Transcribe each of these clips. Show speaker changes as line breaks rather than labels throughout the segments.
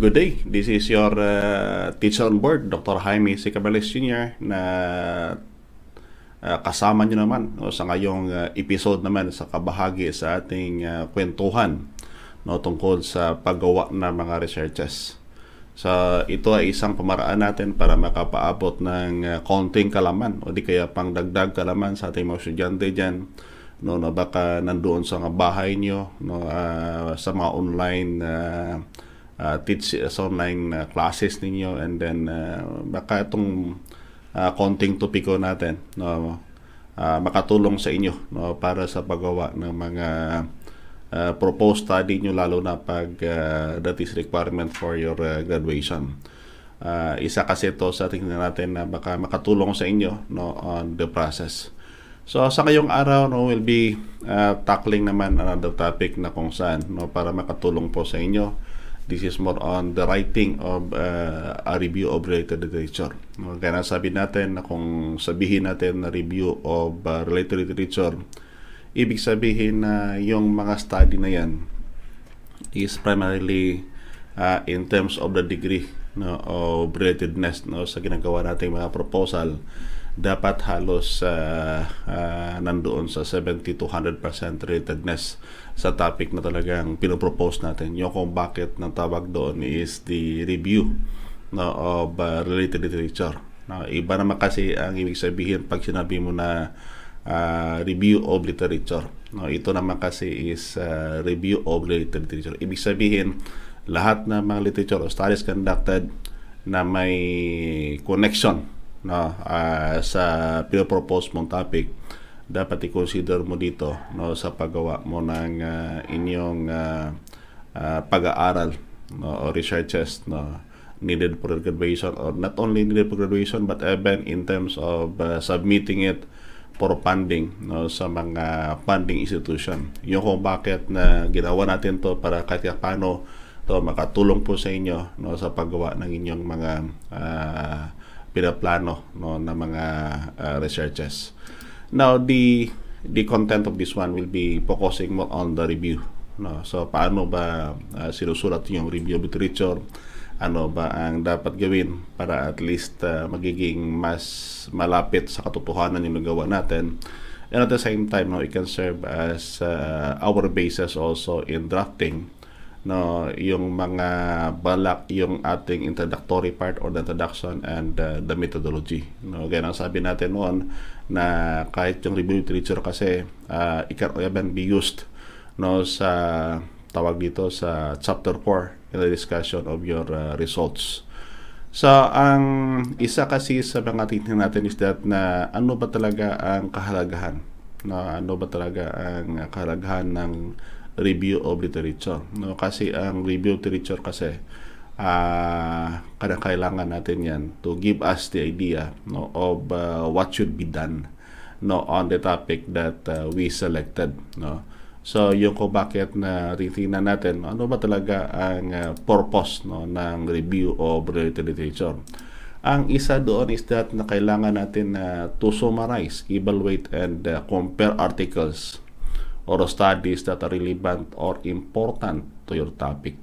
Good day. This is your uh, teacher on board, Dr. Jaime C. Cabrales Jr. na uh, kasama nyo naman no, sa ngayong uh, episode naman sa kabahagi sa ating uh, kwentuhan no, tungkol sa paggawa ng mga researches. So, ito ay isang pamaraan natin para makapaabot ng uh, konting kalaman o di kaya pang dagdag kalaman sa ating mga estudyante dyan no, na baka nandoon sa mga bahay nyo no, uh, sa mga online uh, uh, teach sa online uh, classes ninyo and then uh, baka itong uh, konting topiko natin no uh, makatulong sa inyo no para sa paggawa ng mga uh, proposed study nyo lalo na pag uh, that is requirement for your uh, graduation. Uh, isa kasi ito sa tingnan natin na baka makatulong sa inyo no on the process. So sa ngayong araw no will be uh, tackling naman another topic na kung saan no para makatulong po sa inyo This is more on the writing of uh, a review of related literature. Kaya sabi natin na kung sabihin natin na review of uh, related literature, ibig sabihin na yung mga study na yan is primarily uh, in terms of the degree no, of relatedness no, sa ginagawa nating mga proposal dapat halos uh, uh, nandoon sa 70 to 100% relatedness sa topic na talagang pinopropose natin. Yung kung bakit ng tawag doon is the review no, of uh, related literature. No, iba naman kasi ang ibig sabihin pag sinabi mo na uh, review of literature. No, ito naman kasi is uh, review of related literature. Ibig sabihin, lahat ng mga literature o studies conducted na may connection no, uh, sa pinopropose mong topic, dapat i-consider mo dito no, sa paggawa mo ng uh, inyong uh, uh, pag-aaral no, o researches no, needed for graduation or not only needed for graduation but even in terms of uh, submitting it for funding no, sa mga funding institution. Yung kung bakit na ginawa natin to para kahit paano to makatulong po sa inyo no, sa paggawa ng inyong mga uh, pinaplano no, na mga uh, researches. Now, the the content of this one will be focusing more on the review. No? So, paano ba uh, sinusulat yung review literature? Ano ba ang dapat gawin para at least uh, magiging mas malapit sa katotohanan yung nagawa natin? And at the same time, no, it can serve as uh, our basis also in drafting no yung mga balak yung ating introductory part or the introduction and uh, the methodology no gaya ang sabi natin noon na kahit yung review literature kasi uh, it can even be used no sa tawag dito sa chapter 4 in the discussion of your uh, results So, ang isa kasi sa mga titingnan natin is that na ano ba talaga ang kahalagahan? No, ano ba talaga ang kahalagahan ng review of literature. No? Kasi ang review of literature kasi uh, kailangan natin yan to give us the idea no, of uh, what should be done no, on the topic that uh, we selected. No? So, yung kung bakit na titingnan natin, ano ba talaga ang uh, purpose no, ng review of related literature. Ang isa doon is that na kailangan natin uh, to summarize, evaluate, and uh, compare articles or studies that are relevant or important to your topic.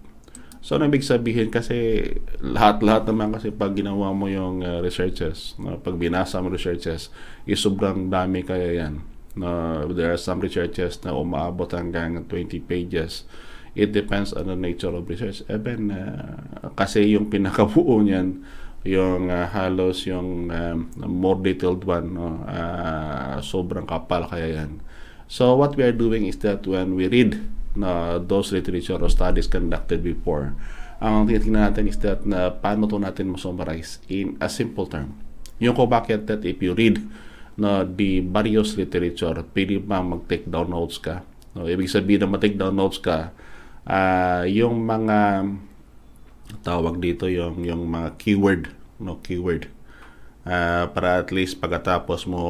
So, ano ibig sabihin kasi lahat-lahat naman kasi pag ginawa mo yung uh, researches, no, pag binasa mo researches, is sobrang dami kaya yan. No, there are some researches na umaabot hanggang 20 pages. It depends on the nature of research. Even, uh, kasi yung pinakabuo niyan, yung uh, halos yung um, more detailed one, no, uh, sobrang kapal kaya yan. So what we are doing is that when we read na those literature or studies conducted before, ang tinitingnan natin is that na paano to natin ma-summarize in a simple term. Yung ko bakit that if you read na the various literature, pwede bang mag-take down notes ka? No, ibig sabihin na mag-take down notes ka, uh, yung mga tawag dito yung yung mga keyword, no keyword uh, para at least pagkatapos mo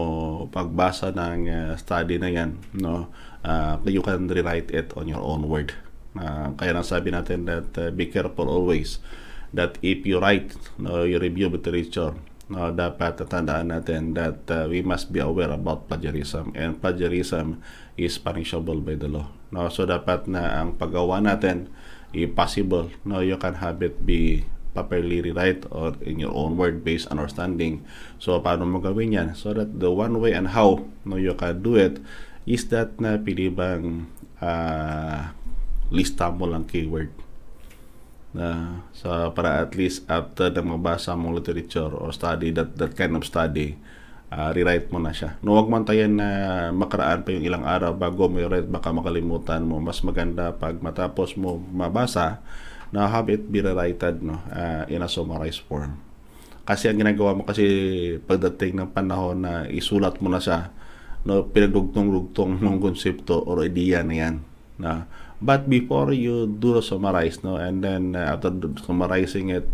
pagbasa ng uh, study na yan, no, uh, you can rewrite it on your own word. Uh, kaya nang sabi natin that uh, be careful always that if you write no, your review literature, no, dapat tatandaan natin that uh, we must be aware about plagiarism and plagiarism is punishable by the law. No, so dapat na ang paggawa natin if possible, no, you can have it be properly rewrite or in your own word-based understanding. So, paano mo gawin yan? So that the one way and how no, you can do it is that na pili bang uh, lista mo lang keyword na so para at least after na mabasa mong literature or study that that kind of study uh, rewrite mo na siya. No, wag mo antayin na makaraan pa yung ilang araw bago mo i-write, baka makalimutan mo. Mas maganda pag matapos mo mabasa, na have it be rewrited no, uh, in a summarized form. Kasi ang ginagawa mo kasi pagdating ng panahon na isulat mo na siya, no, pinagdugtong-rugtong ng konsepto or idea na yan. Na, but before you do the summarize, no, and then uh, after summarizing it,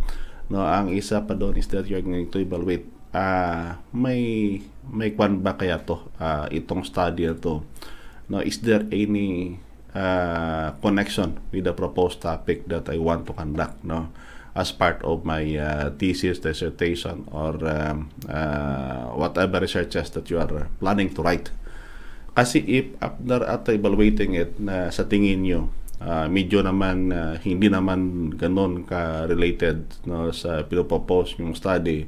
no, ang isa pa doon is that you're going to evaluate uh, may may kwan ba kaya to uh, itong study to no is there any uh, connection with the proposed topic that I want to conduct no? As part of my uh, thesis dissertation or um, uh, whatever researches that you are planning to write. Kasi if after at evaluating it na sa tingin nyo uh, medyo naman uh, hindi naman ganun ka related no sa pinopropose yung study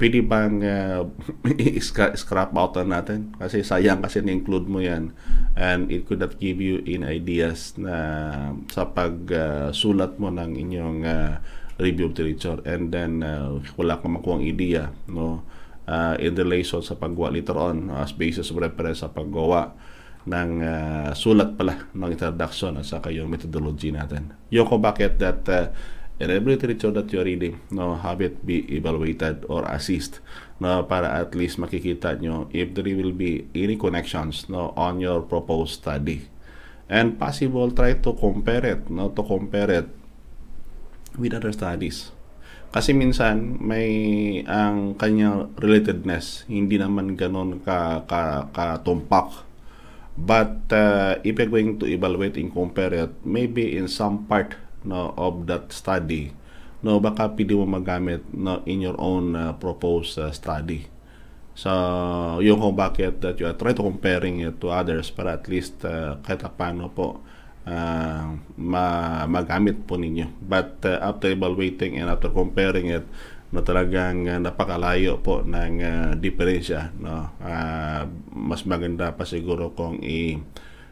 pwede bang uh, scrap out na natin? Kasi sayang kasi na-include mo yan and it could not give you in ideas na sa pagsulat uh, mo ng inyong uh, review of literature and then uh, wala kang makuha idea no uh, in relation sa paggawa later on as basis of reference sa paggawa ng uh, sulat pala ng introduction at saka yung methodology natin. Kung bakit that uh, and every literature that you're reading, no, have it be evaluated or assist no, para at least makikita nyo if there will be any connections no, on your proposed study. And possible, try to compare it, no, to compare it with other studies. Kasi minsan may ang kanyang relatedness hindi naman ganoon ka ka, ka tumpak. But uh, if you're going to evaluate and compare it, maybe in some part no of that study no baka pwede mo magamit no in your own uh, proposed uh, study. So yung kung bakit that you are try to comparing it to others para at least uh, kahit paano po uh, ma magamit po ninyo. But uh, after evaluating and after comparing it na talagang uh, napakalayo po ng uh, diferensya no. Uh, mas maganda pa siguro kung i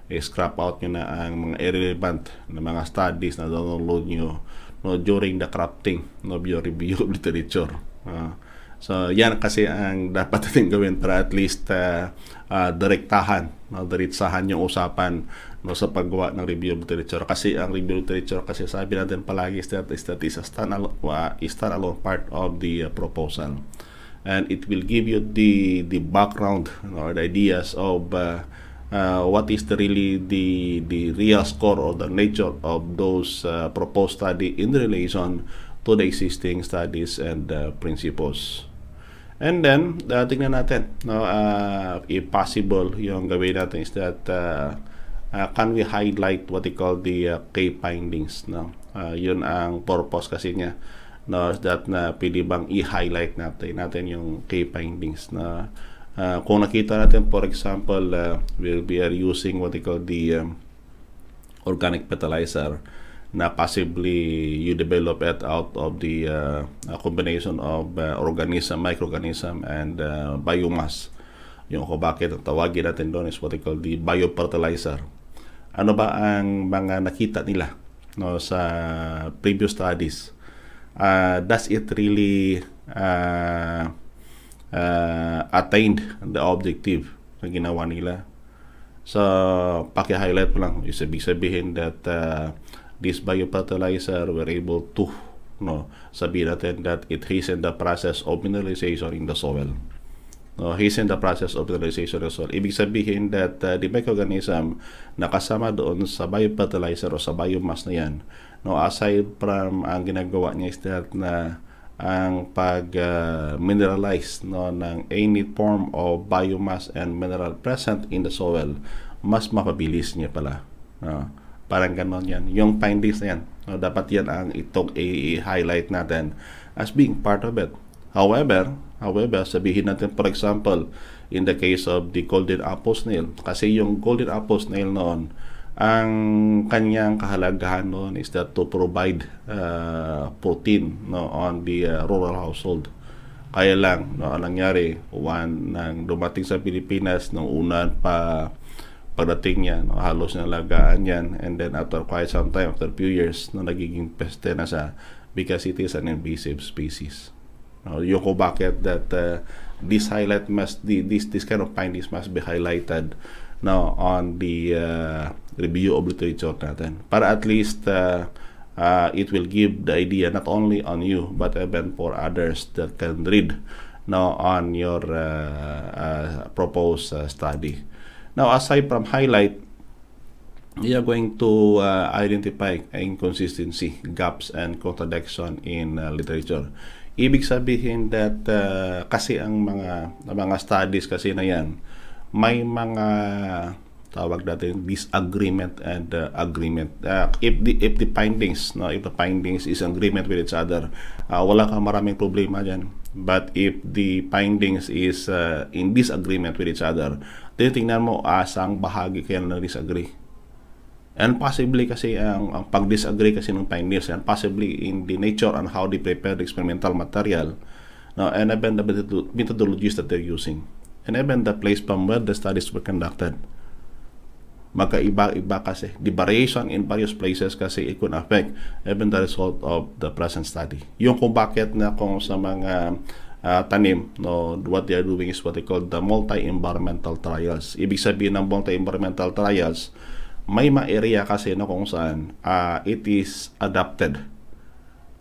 i-scrap out nyo na ang mga irrelevant na mga studies na download nyo no, during the crafting no, your review of literature. Uh, so, yan kasi ang dapat natin gawin para at least uh, uh, direktahan, no, diretsahan yung usapan no, sa paggawa ng review of literature. Kasi ang review of literature, kasi sabi natin palagi is that, is that is a standalone, uh, standalone part of the uh, proposal. And it will give you the the background or the ideas of uh, uh, what is the really the the real score or the nature of those uh, proposed study in relation to the existing studies and uh, principles. And then, uh, tingnan natin, no, uh, if possible, yung gawin natin is that uh, uh, can we highlight what we call the uh, key findings, no? Uh, yun ang purpose kasi niya, no, that na pwede bang i-highlight natin, natin yung key findings na Uh, kung nakita natin, for example, uh, we'll be using what they call the um, organic fertilizer na possibly you develop it out of the uh, combination of uh, organism, microorganism, and uh, biomass. Yung kung bakit tawagin natin doon is what they call the biofertilizer. Ano ba ang mga nakita nila no, sa previous studies? Uh, does it really uh, uh, attained the objective na ginawa nila. So, paki-highlight mo lang, ibig sabihin that uh, this biofertilizer were able to no, sabihin natin that it hastened the process of mineralization in the soil. No, hasten the process of mineralization in the soil. Ibig sabihin that uh, the microorganism na kasama doon sa biofertilizer o sa biomass na yan, no, aside from ang ginagawa niya is that na ang pag-mineralize uh, no, ng any form of biomass and mineral present in the soil, mas mapabilis niya pala. No? Parang ganon yan. Yung findings na yan, no, dapat yan ang itong i-highlight natin as being part of it. However, however, sabihin natin for example, in the case of the golden apple snail, kasi yung golden apple snail noon, ang kanyang kahalagahan noon is that to provide uh, protein no on the uh, rural household. Kaya lang no ang nangyari one nang dumating sa Pilipinas nung una pa pagdating niya no, halos nalagaan yan and then after quite some time after few years no nagiging peste na sa because it is an invasive species. No, yung ko bakit that uh, this highlight must this this kind of findings must be highlighted no on the uh, review of literature natin. Para at least uh, uh, it will give the idea not only on you but even for others that can read no on your uh, uh, proposed uh, study. Now aside from highlight we are going to uh, identify inconsistency gaps and contradiction in uh, literature. Ibig sabihin that uh, kasi ang mga mga studies kasi na yan may mga tawag natin disagreement and uh, agreement. Uh, if the if the findings no if the findings is agreement with each other uh, wala kang maraming problema diyan but if the findings is uh, in disagreement with each other titingnan mo asang bahagi kaya na disagree. And possibly kasi ang, ang pag-disagree kasi ng pioneers and possibly in the nature and how they prepare the experimental material no, and even the methodologies that they're using and even the place from where the studies were conducted. Magkaiba-iba kasi. The variation in various places kasi it could affect even the result of the present study. Yung kung bakit na kung sa mga uh, tanim, no, what they are doing is what they call the multi-environmental trials. Ibig sabihin ng multi-environmental trials, may ma-area kasi na kung saan uh, it is adapted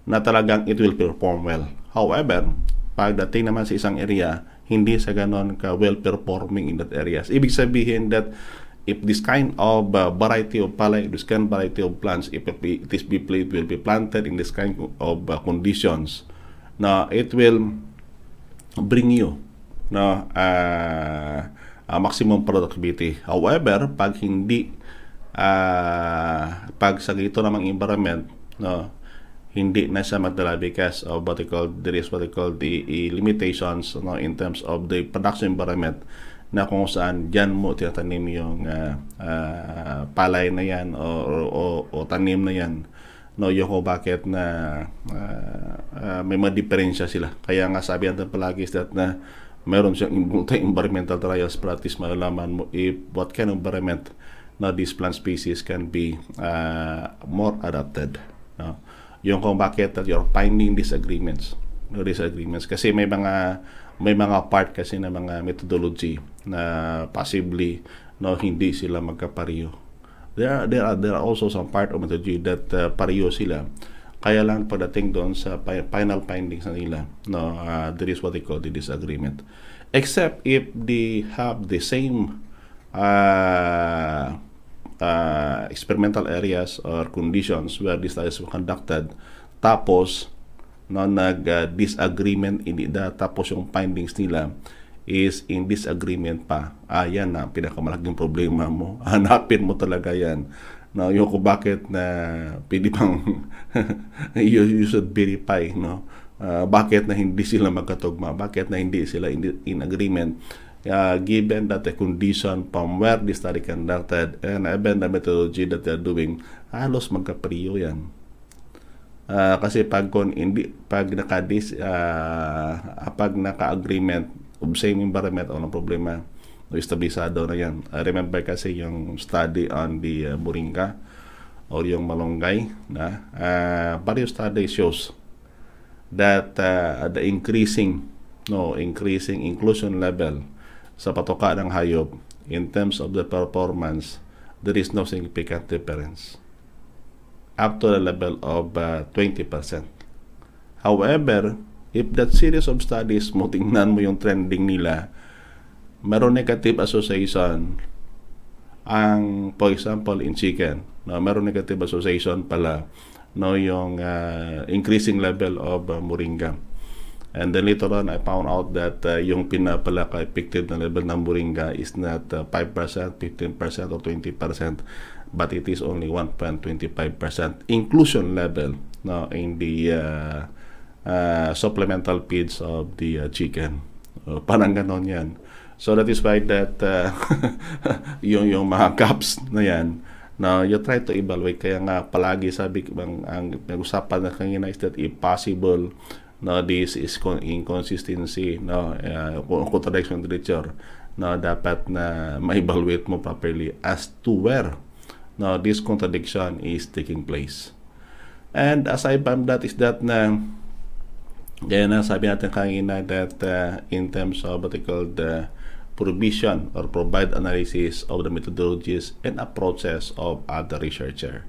na talagang it will perform well. However, pagdating naman sa isang area, hindi sa ganon ka well-performing in that areas. Ibig sabihin that if this kind of uh, variety of palay, this kind of variety of plants, if it, is be it will be planted in this kind of uh, conditions, na it will bring you no uh, uh, maximum productivity. However, pag hindi uh, pag sa gito namang environment, no, hindi na siya magdala because of what they call there is what they call the limitations no, in terms of the production environment na kung saan diyan mo tinatanim yung uh, uh, palay na yan o, o, o tanim na yan no yung kung bakit na uh, uh, may mga diferensya sila kaya nga sabi natin palagi is that na meron siyang multi-environmental trials practice malalaman mo if what kind of environment na these plant species can be uh, more adapted no? Yung kung bakit you're finding disagreements no disagreements. Kasi may mga may mga part kasi na mga methodology na possibly no hindi sila magkapareho. There are, there are there are also some part of methodology that uh, pareho sila. Kaya lang pagdating doon sa final findings na nila no uh, there is what they call the disagreement. Except if they have the same uh, uh, experimental areas or conditions where these studies were conducted tapos no nag-disagreement uh, in the, tapos yung findings nila is in disagreement pa. Ah, na pinakamalaking problema mo. Hanapin mo talaga yan. No yung kung bakit na pwede pang you, you should verify no? Uh, bakit na hindi sila magkatugma? Bakit na hindi sila in, in agreement uh, given that the condition from where the study conducted and even the methodology that they're doing, halos magkapriyo yan. Uh, kasi pag kon hindi pag naka dis uh, pag naka-agreement of same environment o ng problema o establisado na yan. I remember kasi yung study on the uh, Moringa or yung malunggay na uh, various study shows that uh, the increasing no increasing inclusion level sa patoka ng hayop in terms of the performance, there is no significant difference up to the level of uh, 20%. However, if that series of studies mo, tingnan mo yung trending nila, meron negative association ang, for example, in chicken, no, meron negative association pala no, yung uh, increasing level of uh, moringa. And then later on, I found out that uh, yung pinapalaka effective na level ng moringa is not uh, 5%, 15%, or 20%, but it is only 1.25% inclusion level no, in the uh, uh, supplemental feeds of the uh, chicken. Uh, parang ganon yan. So that is why that uh, yung, yung mga gaps na yan Now, you try to evaluate. Kaya nga palagi sabi ang, ang nag-usapan na kanina is that if possible, no, this is con- inconsistency, no, uh, contradiction literature, no, dapat na ma-evaluate mo properly as to where no, this contradiction is taking place. And aside from that is that na kaya na sabi natin kanina that uh, in terms of what they call the provision or provide analysis of the methodologies and approaches of other researcher.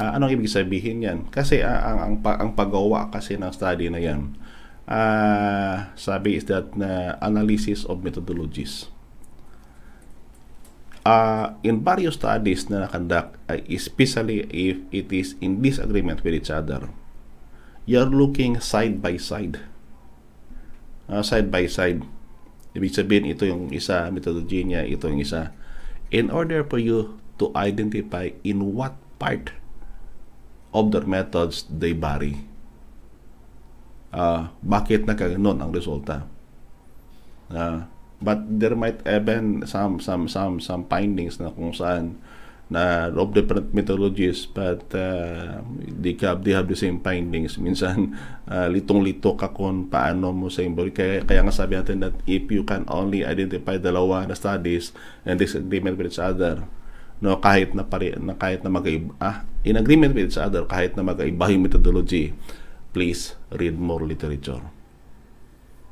Uh, anong ibig sabihin yan? Kasi uh, ang, ang, ang paggawa kasi ng study na yan, uh, sabi is that na analysis of methodologies. Uh, in various studies na nakandak, uh, especially if it is in disagreement with each other, you're looking side by side. Uh, side by side Ibig sabihin, ito yung isa, methodology niya, ito yung isa. In order for you to identify in what part of their methods they vary. Uh, bakit nagkaganon ang resulta? Uh, but there might even some some some some findings na kung saan na of different methodologies but uh, they, have, they have the same findings. Minsan, uh, litong-lito ka kung paano mo sa imbol. Kaya, kaya nga sabi natin that if you can only identify dalawa na studies and disagreement with each other, no, kahit na, pare, na kahit na magkaiba, ah, in agreement with each other, kahit na magkaiba yung methodology, please read more literature.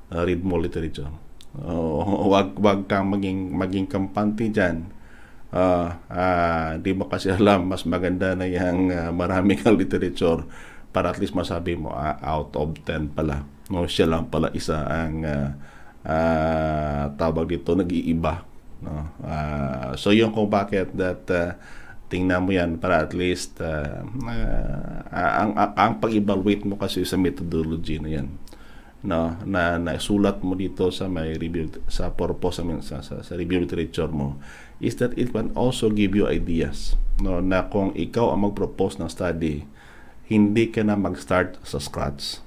Uh, read more literature. Uh, wag wag kang maging maging kampante diyan uh, uh, di mo kasi alam, mas maganda na yung uh, marami literature para at least masabi mo uh, out of 10 pala. No, siya lang pala isa ang uh, uh, tawag dito nag-iiba. No? Uh, so yung kung bakit that uh, tingnan mo yan para at least uh, uh, ang, ang, ang pag-evaluate mo kasi sa methodology na yan. No? Na nasulat mo dito sa may review sa purpose sa, sa, sa review literature mo is that it can also give you ideas. No? Na kung ikaw ang mag-propose ng study hindi ka na mag-start sa scratch.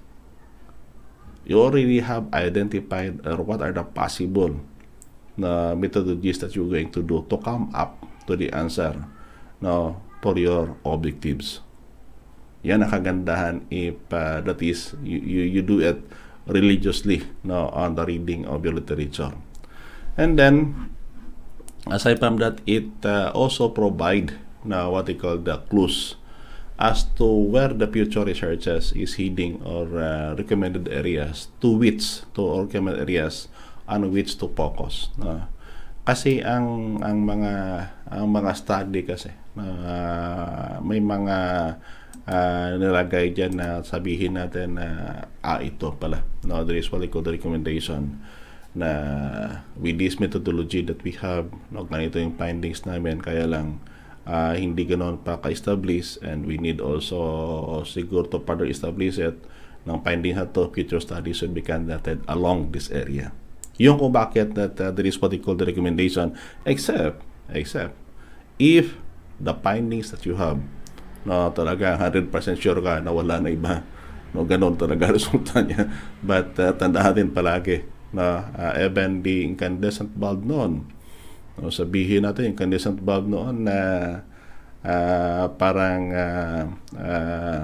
You already have identified uh, what are the possible na methodologies that you're going to do to come up to the answer no for your objectives. Yan ang kagandahan if uh, that is you, you, you do it religiously no on the reading of your literature. And then aside from that it uh, also provide na what they call the clues as to where the future researchers is heading or uh, recommended areas to which to recommended areas on which to focus no? kasi ang ang mga ang mga study kasi uh, may mga uh, nilagay dyan na sabihin natin na ah ito pala no there is what they call the recommendation na with this methodology that we have, no, ganito yung findings namin, kaya lang uh, hindi ganoon pa ka-establish and we need also siguro to further establish it ng finding na to, future studies should be conducted along this area. Yung kung bakit that uh, there is what they call the recommendation, except, except, if the findings that you have, no, talaga 100% sure ka na wala na iba, no, ganun talaga resulta niya. But uh, tandaan din palagi, na uh, even the incandescent bulb noon. No, sabihin natin, incandescent bulb noon na uh, parang uh, uh,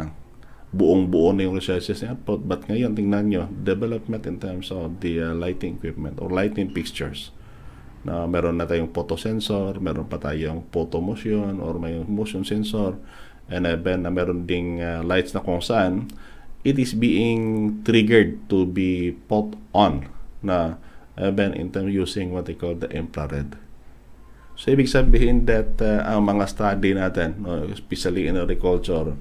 buong-buo na yung researches niya. But ngayon, tingnan nyo, development in terms of the uh, lighting equipment or lighting fixtures. Na meron na tayong photosensor, meron pa tayong photomotion or may motion sensor, and even na meron ding uh, lights na kung saan it is being triggered to be put on na even in terms using what they call the infrared. So, ibig sabihin that uh, ang mga study natin, especially in agriculture,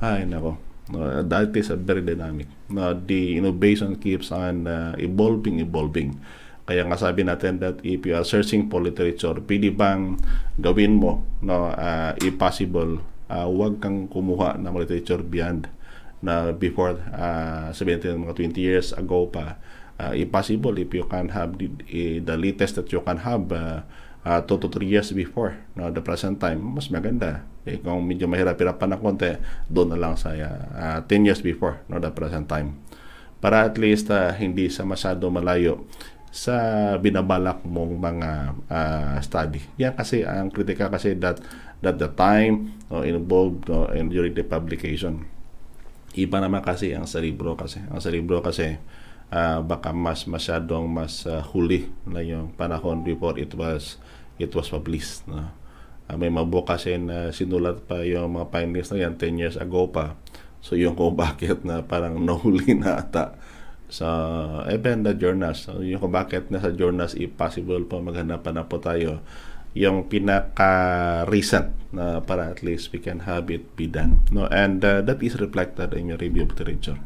ay nako, no, that is a very dynamic. No, the innovation keeps on uh, evolving, evolving. Kaya nga sabi natin that if you are searching for literature, pwede bang gawin mo, no, uh, if possible, uh, huwag kang kumuha ng literature beyond na before, uh, sabihin natin mga 20 years ago pa, uh, if possible if you can have the, uh, the latest that you can have uh, uh, 2 to 3 years before no, the present time mas maganda eh, kung medyo mahirap-hirapan ng konti doon na lang sa uh, 10 years before no, the present time para at least uh, hindi sa masyado malayo sa binabalak mong mga uh, study. Yan kasi ang kritika kasi that that the time no, involved no, in during the publication. Iba naman kasi ang libro kasi. Ang libro kasi uh, baka mas masyadong mas uh, huli na yung panahon before it was it was published. No? Uh, may mabuo kasi na sinulat pa yung mga findings na yan 10 years ago pa. So yung kung bakit na parang nahuli na ata sa even the journals. So, yung kung bakit nasa journals if possible po maghanap pa na po tayo yung pinaka-recent na para at least we can have it be done. No? And uh, that is reflected in your review of literature.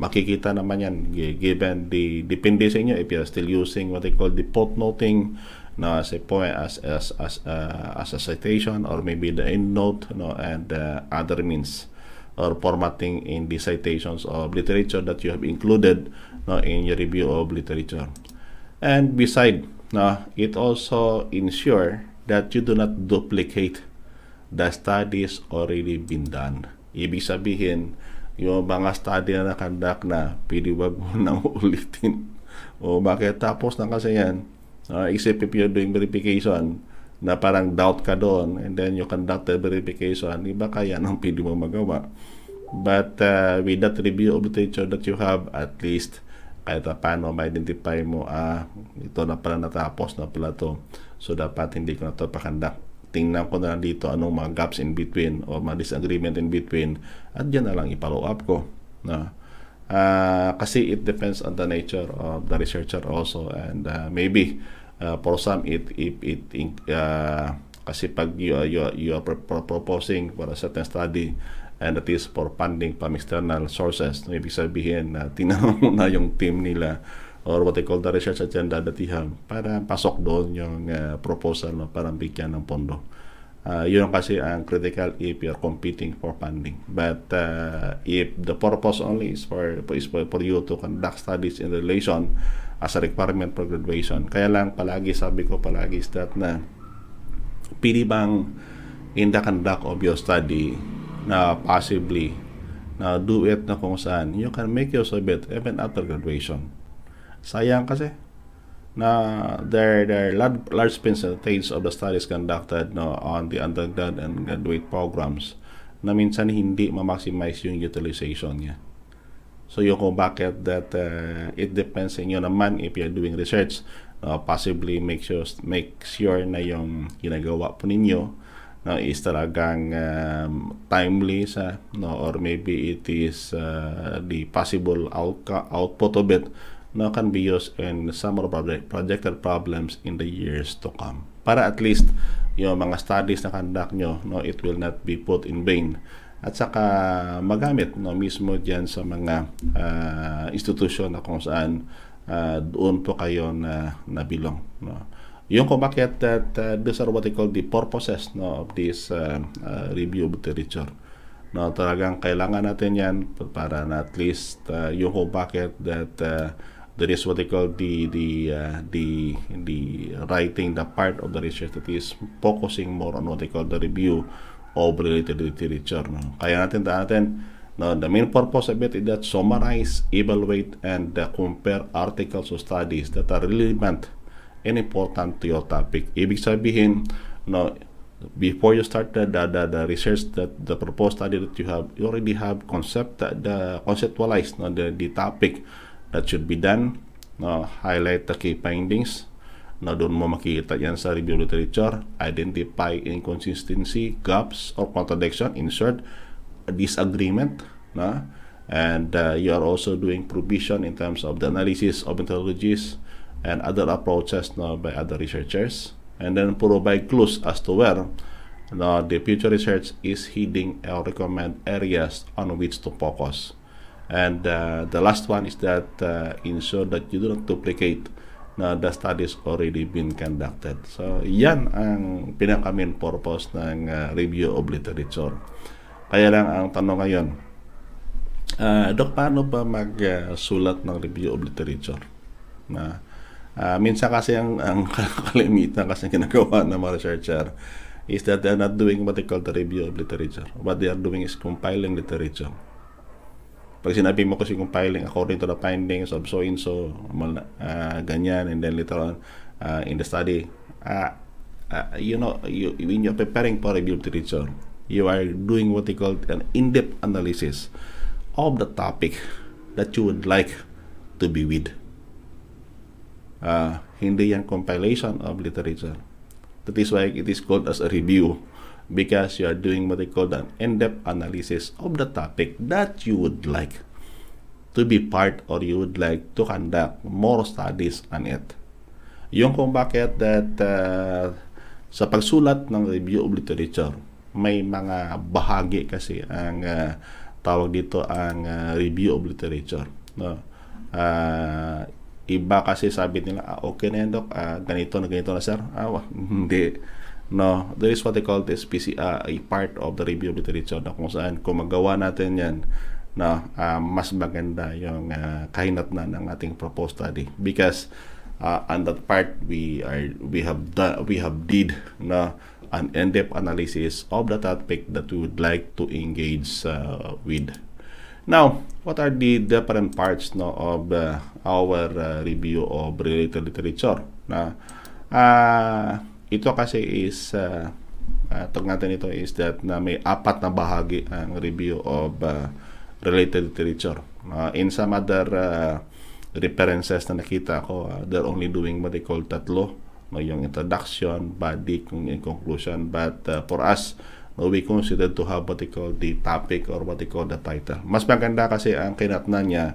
Makikita naman yan given the depende sa inyo if you're still using what they call the footnoting no, as a point as as as, uh, as a citation or maybe the endnote no, and uh, other means or formatting in the citations of literature that you have included no, in your review of literature. And beside, no, it also ensure that you do not duplicate the studies already been done. Ibig sabihin, yung mga study na nakandak na, pwede wag mo nang ulitin. O bakit tapos na kasi yan? Uh, except if you're doing verification, na parang doubt ka doon and then you conduct the verification, iba kaya nang pwede mo magawa. But uh, with that review of literature that you have, at least kahit paano ma-identify mo, ah, ito na pala natapos na pala to. So, dapat hindi ko na to pakandak. Tingnan ko na lang dito anong mga gaps in between or mga disagreement in between at dyan na lang i-follow up ko. No? Uh, kasi it depends on the nature of the researcher also and uh, maybe uh, for some it it, it uh, kasi pag you, you, you are proposing for a certain study and that is for funding from external sources. No, ibig sabihin na uh, tinanong na yung team nila or what they call the research agenda that you have para pasok doon yung uh, proposal no, para bigyan ng pondo. Uh, yun kasi ang critical if you're competing for funding. But uh, if the purpose only is for, is for, for you to conduct studies in relation as a requirement for graduation, kaya lang palagi sabi ko palagi is that na pili bang in the conduct of your study na possibly na do it na kung saan you can make use of it even after graduation. Sayang kasi na there there large, large percentage of the studies conducted no, on the undergrad and graduate programs na minsan hindi ma-maximize yung utilization niya. So yung kung bakit that uh, it depends sa inyo naman if you're doing research uh, possibly make sure make sure na yung ginagawa po ninyo no, is talagang um, timely sa no or maybe it is uh, the possible outco- output of it no can be used in some of the projected problems in the years to come. Para at least yung mga studies na conduct nyo no it will not be put in vain at saka magamit no mismo diyan sa mga uh, institusyon na kung saan uh, doon po kayo na nabilong no yung kung bakit that uh, these are what I call the purposes no, of this uh, uh, review of literature. No, talagang kailangan natin yan para na at least uh, yung kung that uh, there is what I call the the uh, the the writing the part of the research that is focusing more on what I call the review related literature. No? Kaya natin natin no, the main purpose of it is that summarize, evaluate, and uh, compare articles or studies that are relevant and important to your topic. Ibig sabihin, no, before you start the, the, the, the research that the proposed study that you have, you already have concept the conceptualized no, the, the topic that should be done, no, highlight the key findings, na doon mo makikita yan sa review literature, identify inconsistency, gaps, or contradiction, insert disagreement, na, and uh, you are also doing provision in terms of the analysis of methodologies, and other approaches no, by other researchers and then provide clues as to where the future research is heading or recommend areas on which to focus. And uh, the last one is that uh, ensure that you do not duplicate na the studies already been conducted. So, yan ang pinaka-main purpose ng uh, review of literature. Kaya lang ang tanong ngayon, uh, Dok, paano ba magsulat uh, ng review of literature? Na Uh, minsan kasi ang, ang kalimitan kasi ginagawa ng mga researcher is that they're not doing what they call the review of literature. What they are doing is compiling literature. Pag sinabi mo kasi compiling according to the findings of so and so, uh, ganyan, and then later on uh, in the study, uh, uh, you know, you, when you're preparing for review literature, you are doing what they call an in-depth analysis of the topic that you would like to be with. Uh, hindi yan compilation of literature. That is why it is called as a review because you are doing what they call an in-depth analysis of the topic that you would like to be part or you would like to conduct more studies on it. Yung kung bakit that uh, sa pagsulat ng review of literature, may mga bahagi kasi ang uh, tawag dito ang uh, review of literature. No? Uh, iba kasi sabi nila, ah, okay na yan, Dok, uh, ganito na ganito na, sir. Ah, hindi No, there is what they call this PC, uh, a part of the review of literature na kung saan kung magawa natin yan na uh, mas maganda yung uh, kahinatnan ng ating proposed study because uh, on that part we are we have done we have did na an in-depth analysis of the topic that we would like to engage uh, with. Now, what are the different parts no of uh, our uh, review of related literature? Na uh, ito kasi is uh, uh, tag natin ito is that na may apat na bahagi ang review of uh, related literature. Uh, in some other uh, references na nakita ko, uh, they're only doing what they call tatlo. No, yung introduction, body, yung conclusion. But uh, for us, no, we consider to have what they call the topic or what they call the title. Mas maganda kasi ang kinatnan niya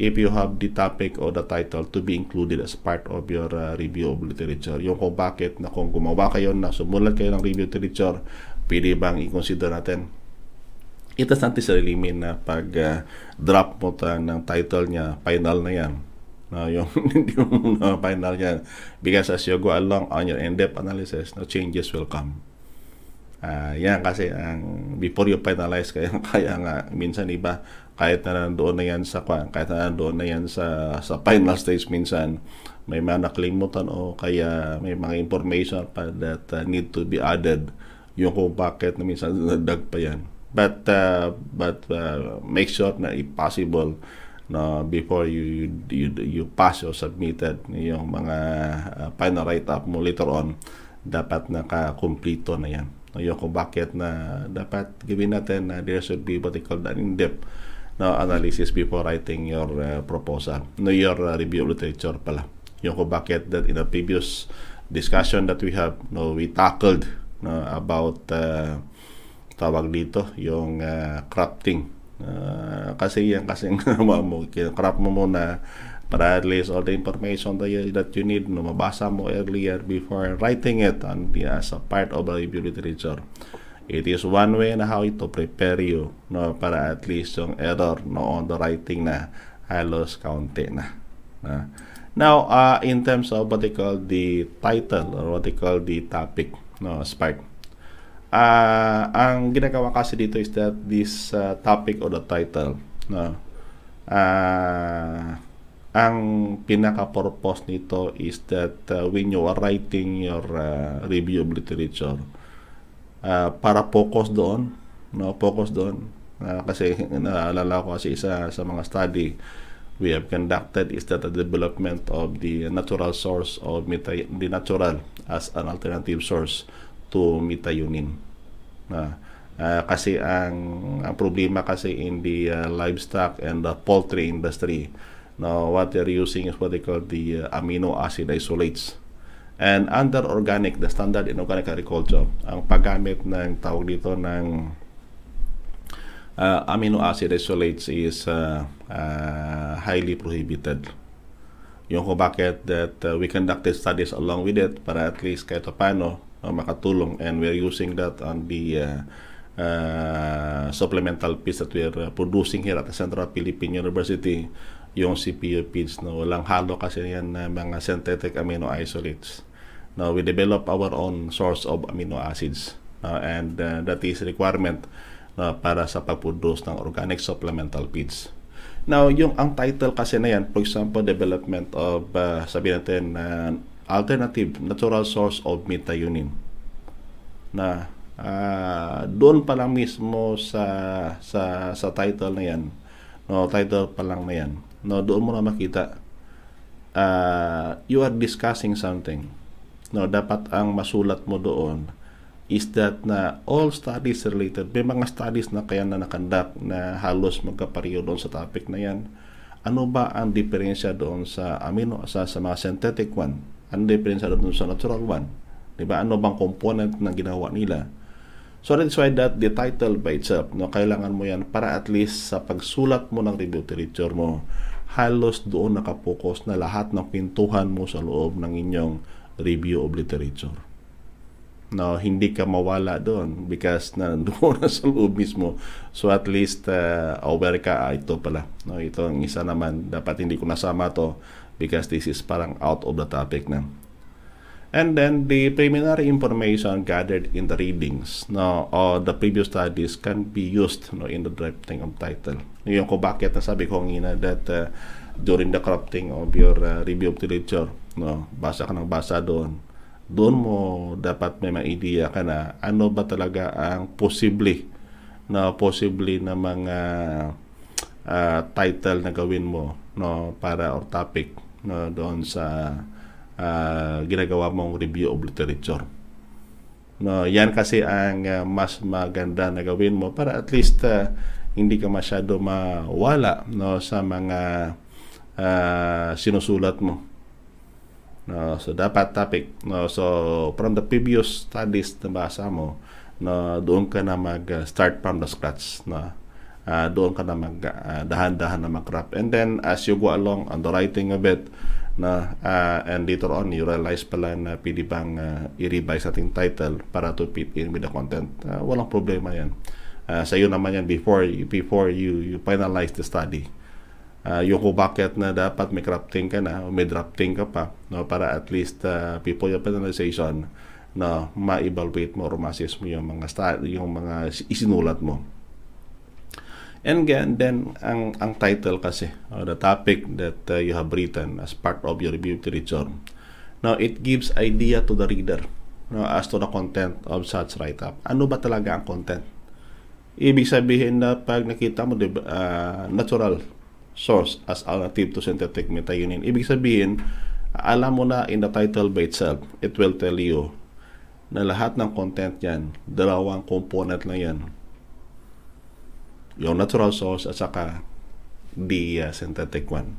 if you have the topic or the title to be included as part of your uh, review of literature. Yung kung bakit na kung gumawa kayo na sumulat kayo ng review literature, pwede bang i-consider natin? It does not necessarily mean na pag uh, drop mo ta ng title niya, final na yan. No, yung hindi mo na final yan. Because as you go along on your in-depth analysis, no changes will come. Uh, yan kasi ang before you finalize kaya kaya nga minsan iba kahit na nandoon na yan sa kahit na nandoon na yan sa sa final stage minsan may mga nakalimutan o kaya may mga information pa that uh, need to be added yung kung bakit na minsan nadag pa yan. But uh, but uh, make sure na if possible na before you you, you pass or submitted yung mga uh, final write up mo later on dapat naka-kumplito na yan. Yung kung bakit na dapat gawin natin na there should be what they call an in-depth no, analysis before writing your uh, proposal, no, your uh, review literature pala. Yung kung bakit that in the previous discussion that we have, no, we tackled no, about uh, tawag dito, yung uh, crafting. Uh, kasi yan kasi craft mo muna para at least all the information that you, that you need no, mabasa mo earlier before writing it on the, as a part of the review literature. It is one way na how to prepare you no, para at least yung error no, on the writing na halos kaunti na. Uh, now, uh, in terms of what they call the title or what they call the topic, no, Spark. Uh, ang ginagawa kasi dito is that this uh, topic or the title, no, uh, ang pinaka-purpose nito is that uh, when you are writing your uh, review of literature, uh, para focus doon, no, focus doon. Uh, kasi naalala ko kasi isa sa mga study we have conducted is that the development of the natural source of meta, the natural as an alternative source to methionine. Uh, uh, kasi ang, ang problema kasi in the uh, livestock and the poultry industry Now, what they're using is what they call the uh, amino acid isolates. And under organic, the standard in organic agriculture, ang paggamit ng tawag dito ng uh, amino acid isolates is uh, uh, highly prohibited. Yung kung bakit that uh, we conducted studies along with it para at least kahit paano uh, makatulong and we're using that on the uh, uh, supplemental piece that we're uh, producing here at the Central Philippine University yung CPU feeds no walang halo kasi yan na mga synthetic amino isolates now we develop our own source of amino acids uh, and uh, that is requirement uh, para sa pagproduce ng organic supplemental feeds. Now yung ang title kasi na yan for example development of uh, sabihin natin uh, alternative natural source of methionine. Na uh, doon pa lang mismo sa sa sa title na yan. No, title pa lang na yan, no, doon mo na makita uh, you are discussing something. No, dapat ang masulat mo doon is that na all studies related, may mga studies na kaya na nakandak na halos magkapareho doon sa topic na yan. Ano ba ang diferensya doon sa amino sa, sa mga synthetic one? Ano diferensya doon sa natural one? Diba? Ano bang component na ginawa nila? So that's why that the title by itself, no, kailangan mo yan para at least sa pagsulat mo ng review literature mo, halos doon nakapokus na lahat ng pintuhan mo sa loob ng inyong review of literature no hindi ka mawala doon because na doon na sa loob mismo. So at least uh, aware ka ah, ito pala. No ito ang isa naman. Dapat hindi ko nasama to because this is parang out of the topic na. And then the preliminary information gathered in the readings no or the previous studies can be used no in the drafting of title. Yung ko bakit nasabi ko ngina that uh, during the crafting of your uh, review of literature no basa ka ng basa doon doon mo dapat may mga idea ka na ano ba talaga ang posible na posible na mga uh, title na gawin mo no para or topic no doon sa uh, ginagawa mong review of literature. No, yan kasi ang uh, mas maganda na gawin mo para at least uh, hindi ka masyado mawala no sa mga uh, sinusulat mo. No, so dapat topic. No, so from the previous studies na basa mo, no, doon ka na mag-start from the scratch. No, uh, doon ka na mag uh, dahan-dahan na mag-craft. And then as you go along on the writing of it, na uh, and later on you realize pala na pwede bang uh, i-revise ating title para to fit in with the content. Uh, walang problema yan. Uh, sa iyo naman yan before before you you finalize the study uh, yung kung bakit na dapat may crafting ka na o may drafting ka pa no para at least uh, before your finalization na ma-evaluate mo or ma-assess mo yung mga sta- yung mga isinulat mo. And again then ang ang title kasi or the topic that uh, you have written as part of your review literature. Now it gives idea to the reader no, as to the content of such write-up. Ano ba talaga ang content? Ibig sabihin na pag nakita mo diba, uh, natural source as alternative to synthetic methionine. Ibig sabihin, alam mo na in the title by itself, it will tell you na lahat ng content yan, dalawang component lang yan. Yung natural source at saka the uh, synthetic one.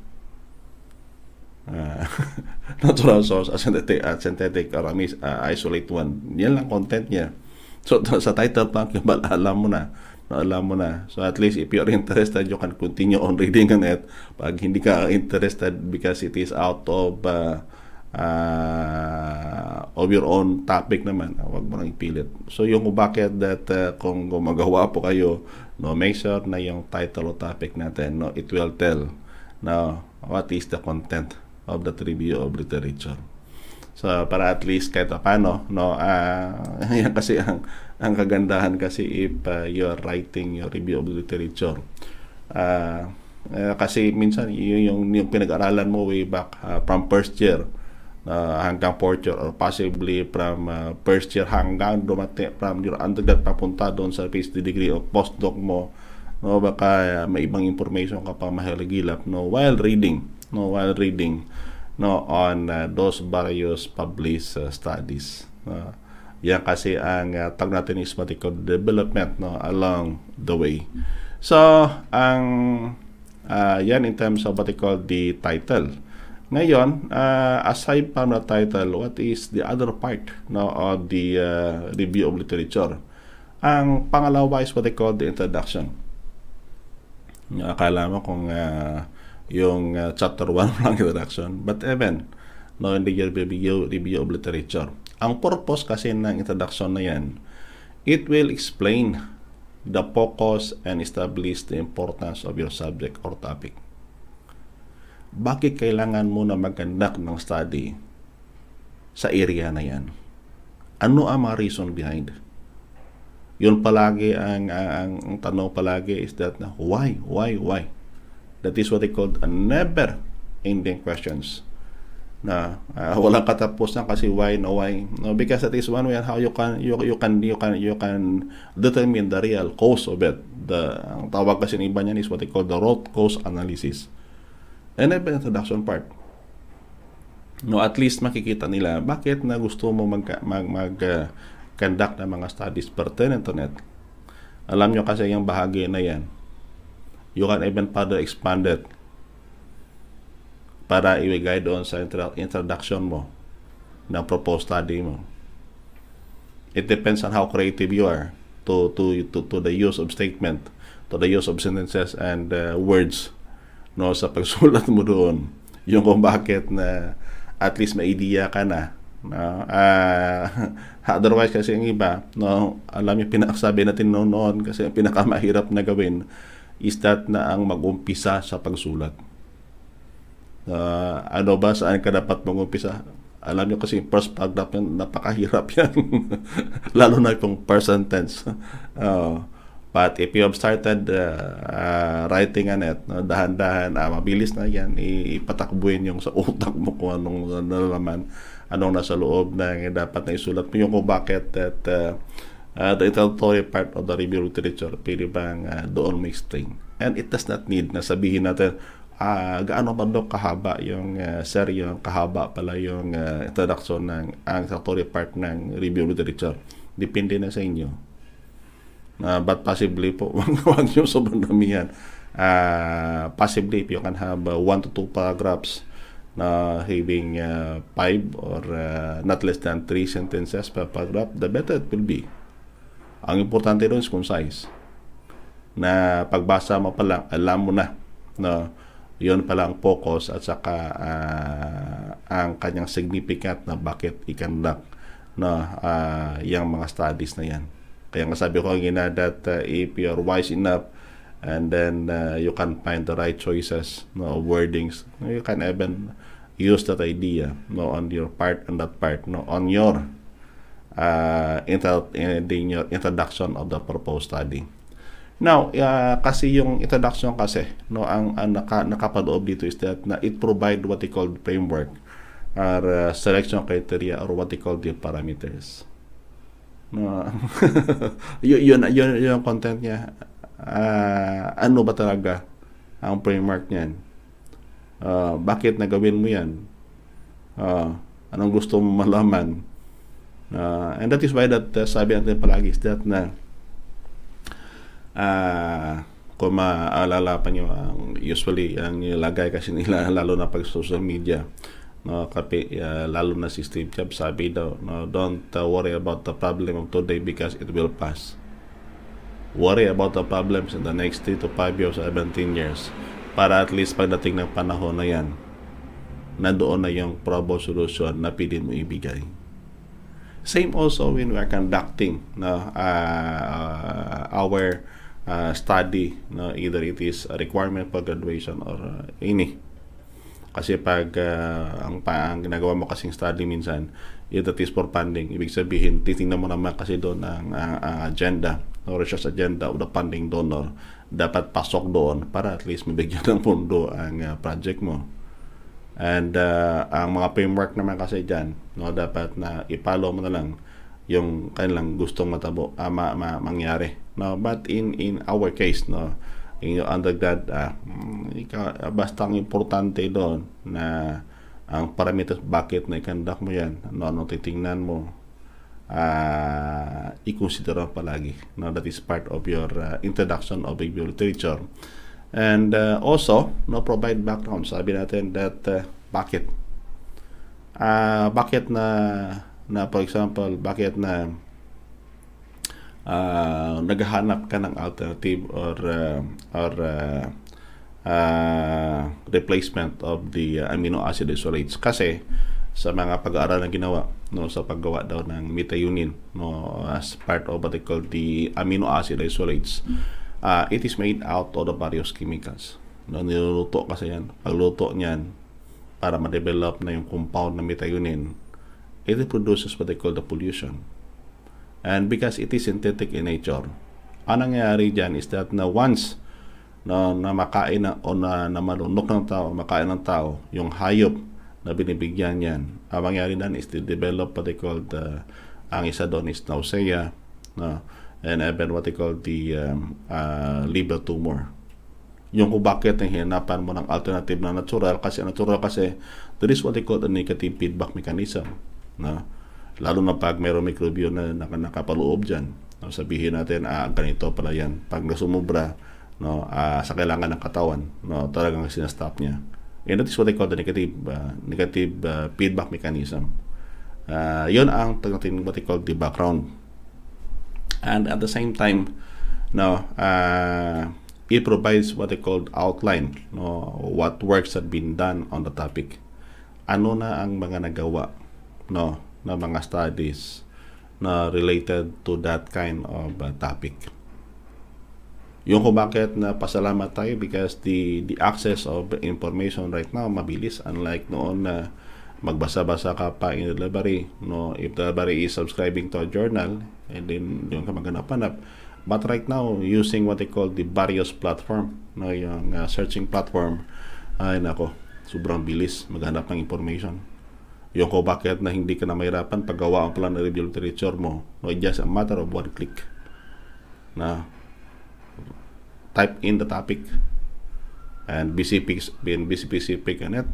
Uh, natural source at synthetic, at synthetic or uh, isolate one. Yan lang content niya. So sa title pa, alam mo na alam mo na. So at least if you're interested, you can continue on reading on it. Pag hindi ka interested because it is out of uh, uh, of your own topic naman, huwag mo nang ipilit. So yung bakit that uh, kung gumagawa po kayo, no, make sure na yung title o topic natin, no, it will tell na what is the content of the review of literature. So para at least kahit paano no uh, yan kasi ang ang kagandahan kasi if uh, you're writing your review of literature. Uh, uh, kasi minsan yun yung, yung pinag-aralan mo way back uh, from first year uh, hanggang fourth year or possibly from uh, first year hanggang dumati from your undergrad papunta doon sa PhD degree o postdoc mo no baka uh, may ibang information ka pa mahalagilap no while reading no while reading no on uh, those various published uh, studies uh, yan kasi ang uh, tag natin is what development no along the way so ang uh, yan in terms of what they call the title ngayon uh, aside from the title what is the other part no of the uh, review of literature ang pangalawa is what they call the introduction akala mo kung uh, yung uh, chapter 1 lang introduction. But even, no, in the review, review of literature. Ang purpose kasi ng introduction na yan, it will explain the focus and establish the importance of your subject or topic. Bakit kailangan mo na mag-conduct ng study sa area na yan? Ano ang mga reason behind? Yun palagi ang, ang, ang tanong palagi is that why, why, why? That is what they call a never ending questions. Na uh, walang katapusan kasi why no why no because that is one way how you can you, you can you can you can determine the real cause of it. The ang tawag kasi ng iba niyan is what they call the root cause analysis. And then introduction part. No at least makikita nila bakit na gusto mo mag mag, mag uh, conduct ng mga studies pertinent to net alam nyo kasi yung bahagi na yan. You can even further expand it para ibigay doon sa introduction mo ng proposed study mo. It depends on how creative you are to to to, to the use of statement, to the use of sentences and uh, words no sa pagsulat mo doon. Yung kung bakit na at least may idea ka na no? uh, otherwise kasi yung iba no alam niyo pinakasabi natin noon, noon kasi ang pinakamahirap na gawin is that na ang mag-umpisa sa pagsulat uh, ano ba, saan ka dapat mag-umpisa? Alam nyo kasi first paragraph yan, napakahirap yan. Lalo na yung first sentence. Uh, but if you have started uh, uh, writing on it, no, dahan-dahan, uh, mabilis na yan, ipatakbuhin yung sa utak mo kung anong nalalaman, anong nasa loob na dapat na isulat mo yung kung bakit that uh, uh, the introductory part of the review literature, pwede bang uh, doon may explain. And it does not need na sabihin natin, uh, gaano ba daw kahaba yung uh, sir yung kahaba pala yung uh, introduction ng ang introductory part ng review literature depende na sa inyo. Uh, but possibly po wag nyo sobrang damihan. Uh, possibly if you can have uh, one to two paragraphs na having uh, five or uh, not less than three sentences per paragraph the better it will be. Ang importante doon is concise na pagbasa mo pa lang alam mo na na yun pala ang focus at saka uh, ang kanyang significant na bakit ikandak no uh, yung mga studies na yan. Kaya nga sabi ko nga that uh, if you're wise enough and then uh, you can find the right choices no wordings you can even use that idea no on your part on that part no on your uh, inter, in your introduction of the proposed study Now, uh, kasi yung introduction kasi, no, ang, ang naka, nakapaloob dito is that na it provide what they call framework or uh, selection criteria or what they call the parameters. No, yun, yun, yun, yun yung content niya. Uh, ano ba talaga ang framework niyan? Uh, bakit nagawin mo yan? Uh, anong gusto mo malaman? Uh, and that is why that uh, sabi natin palagi is that na uh, kung maalala pa nyo, ang usually ang nilagay kasi nila lalo na pag social media no kape uh, lalo na si Steve Jobs sabi daw no don't uh, worry about the problem of today because it will pass. Worry about the problems in the next 3 to 5 years 17 years para at least pagdating ng panahon na yan nandoon na yung probable solution na pwede mo ibigay. Same also when we are conducting no, uh, our uh, study no either it is a requirement for graduation or uh, ini. Kasi pag uh, ang, pa, ang ginagawa mo kasing study minsan it is for funding. Ibig sabihin titingnan mo naman kasi doon ang, ang, ang agenda or research agenda of the funding donor. Dapat pasok doon para at least mabigyan ng pondo ang uh, project mo. And uh, ang mga framework naman kasi dyan no dapat na i-follow mo na lang yung kanilang gustong matabo uh, ma, ma, mangyari no? But in in our case no? In your undergrad uh, ikaw, basta ang importante doon na ang parameters bakit na ikandak mo yan ano ano titingnan mo uh, i-consider palagi no? That is part of your uh, introduction of Hebrew literature and uh, also no provide background. Sabi natin that uh, bakit? Uh, bakit na na for example, bakit na uh, naghahanap ka ng alternative or uh, or uh, uh, replacement of the uh, amino acid isolates kasi sa mga pag-aaral na ginawa no sa paggawa daw ng methionine no as part of what they call the amino acid isolates uh, it is made out of the various chemicals. No niluluto kasi yan. Pagluto niyan para ma-develop na yung compound na methionine it produces what they call the pollution. And because it is synthetic in nature, ang nangyayari dyan is that na once na, na makain na, o na, na malunok ng tao, makain ng tao, yung hayop na binibigyan yan. Ang mangyari dan is to develop what they call the, ang isa doon is nausea, no? and even what they call the um, uh, liver tumor. Yung kung bakit ang hinapan mo ng alternative na natural, kasi natural kasi there is what they call the negative feedback mechanism. No? Lalo na pag mayroong mikrobyo na naka, nakapaloob dyan. No? Sabihin natin, ah, ganito pala yan. Pag nasumubra, no, ah, sa kailangan ng katawan, no, talagang sinastop niya. And that is what they call the negative uh, negative uh, feedback mechanism. Uh, yun ang what they call the background. And at the same time, no, uh, it provides what they call outline, no, what works had been done on the topic. Ano na ang mga nagawa, no, na mga studies na related to that kind of uh, topic. Yung kung bakit na pasalamat tayo because the the access of information right now mabilis. Unlike noon na magbasa-basa ka pa in the library no if the library is subscribing to a journal and then yung ka maghanap-hanap. But right now using what they call the various platform no yung uh, searching platform ay nako sobrang bilis maghanap ng information yung ko bakit na hindi ka na mahirapan paggawa ang plan review literature mo? No it's just a matter of one click. Na type in the topic. And BCP BCP on it.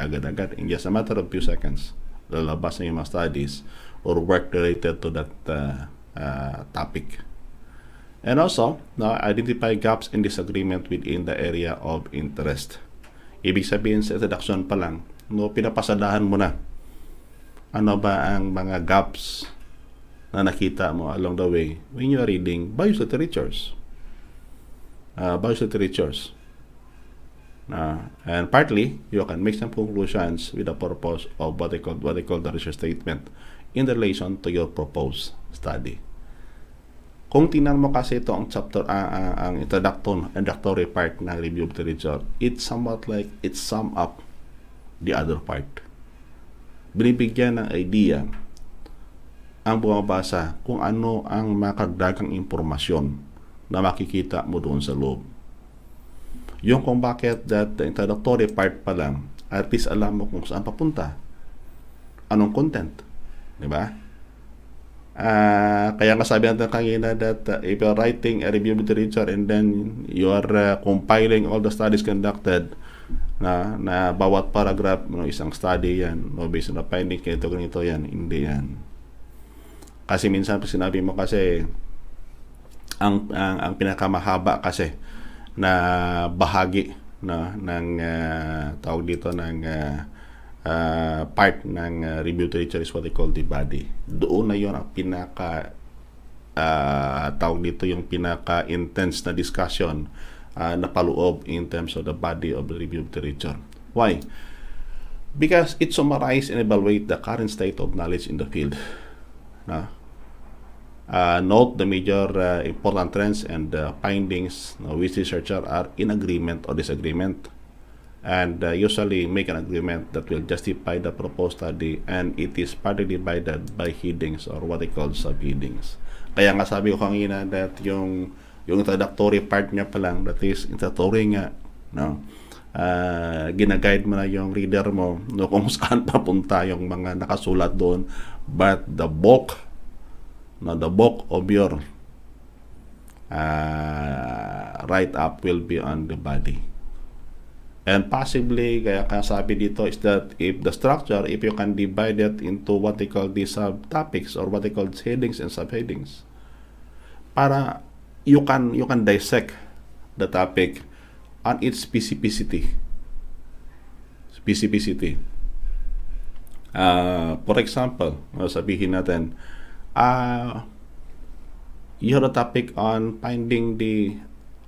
Agad-agad in just a matter of few seconds lalabas na yung mga studies or work related to that uh, uh, topic. And also now identify gaps in disagreement within the area of interest. Ibig sabihin sa introduction pa lang no pinapasadahan mo na ano ba ang mga gaps na nakita mo along the way when you are reading bios literatures uh, bios literatures. Uh, and partly, you can make some conclusions with the purpose of what they call what they call the research statement in relation to your proposed study. Kung tingnan mo kasi ito ang chapter, uh, uh, ang introductory, introductory part ng review of literature, it's somewhat like it sum up the other part. Binibigyan ng idea ang bumabasa kung ano ang makagdagang impormasyon na makikita mo doon sa loob. Yung kung bakit that the introductory part pa lang, at least alam mo kung saan papunta. Anong content. Di ba? Uh, kaya nga sabi natin kanina that uh, if you're writing a review literature and then you are uh, compiling all the studies conducted na, na bawat paragraph no, isang study yan no, based on the findings ganito ganito yan hindi yan kasi minsan sinabi mo kasi ang ang, ang pinakamahaba kasi na bahagi na ng uh, tawag dito ng uh, uh, part ng uh, review literature is what they call the body. Doon na 'yon ang pinaka uh, tawag dito yung pinaka intense na discussion uh, na paloob in terms of the body of the review literature. Why? Because it summarize and evaluate the current state of knowledge in the field. Na uh, note the major uh, important trends and uh, findings uh, which researchers are in agreement or disagreement and uh, usually make an agreement that will justify the proposed study and it is partly divided by headings or what they call subheadings. Kaya nga sabi ko kanina that yung yung introductory part niya pa lang that is introductory nga no? Uh, ginaguide mo na yung reader mo no, kung saan papunta yung mga nakasulat doon. But the bulk Now, the bulk of your uh, write-up will be on the body. And possibly, kaya kaya sabi dito is that if the structure, if you can divide it into what they call the subtopics or what they call headings and subheadings, para you can you can dissect the topic on its specificity. Specificity. Uh, for example, sabihin natin, uh, you have a topic on finding the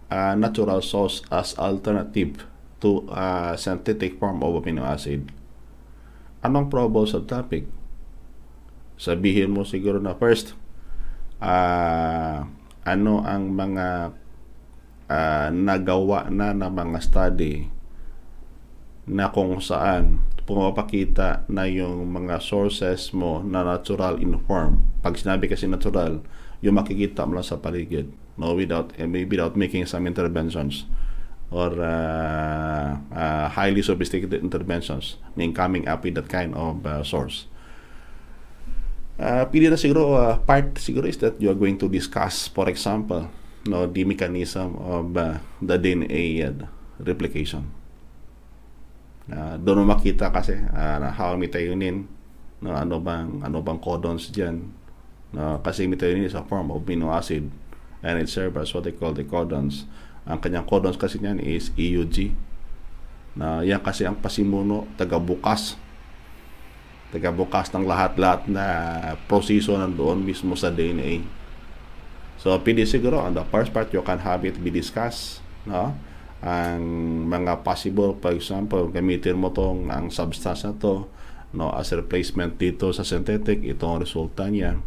uh, natural source as alternative to a synthetic form of amino acid. Anong probable subtopic? Sabihin mo siguro na first, uh, ano ang mga uh, nagawa na ng mga study na kung saan pumapakita na yung mga sources mo na natural in form. Pag sinabi kasi natural, yung makikita mo lang sa paligid. No, without, eh, without making some interventions. or uh, uh, highly sophisticated interventions in coming up with that kind of uh, source. Uh, pili na siguro, uh, part siguro is that you are going to discuss, for example, no, the mechanism of uh, the DNA uh, replication. Uh, doon makita kasi uh, how methionine, no, ano bang ano bang codons diyan. No, kasi methionine is a form of amino acid and it serves as what they call the codons. Ang kanyang codons kasi niyan is EUG. Na yan kasi ang pasimuno, taga-bukas taga-bukas ng lahat-lahat na proseso nandoon mismo sa DNA. So, pwede siguro, on the first part, you can have it be discussed, no? Ang mga possible, for example, gamitin mo tong ang substance na to, no, as a replacement dito sa synthetic, itong resulta niya.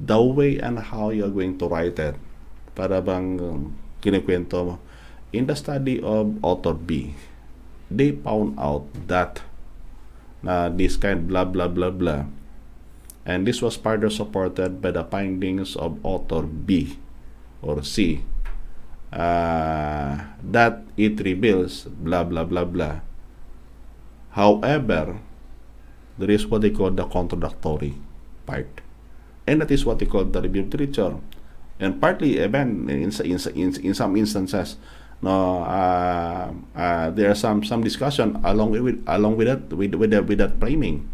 The way and how you're going to write it, para bang kinikwento mo, in the study of author B, they found out that na this kind blah blah blah blah. And this was further supported by the findings of author B or C uh, that it reveals blah blah blah blah. However, there is what they call the contradictory part. And that is what they call the review literature. And partly, even in, in, in, in some instances, no uh, uh, there are some some discussion along with along with that with with, that, with that framing.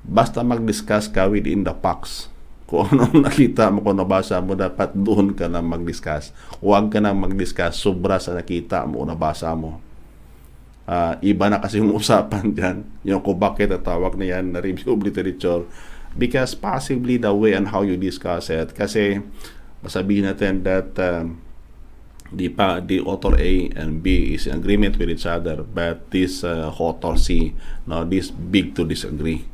Basta mag-discuss ka within the facts. Kung ano nakita mo kung nabasa mo dapat doon ka na mag-discuss. Huwag ka na mag-discuss sobra sa nakita mo o nabasa mo. Uh, iba na kasi yung usapan dyan. Yung kung bakit tatawag na yan na review of literature. Because possibly the way and how you discuss it. Kasi masabihin natin that um, the, the author A and B is in agreement with each other, but this uh, author C, no, this big to disagree.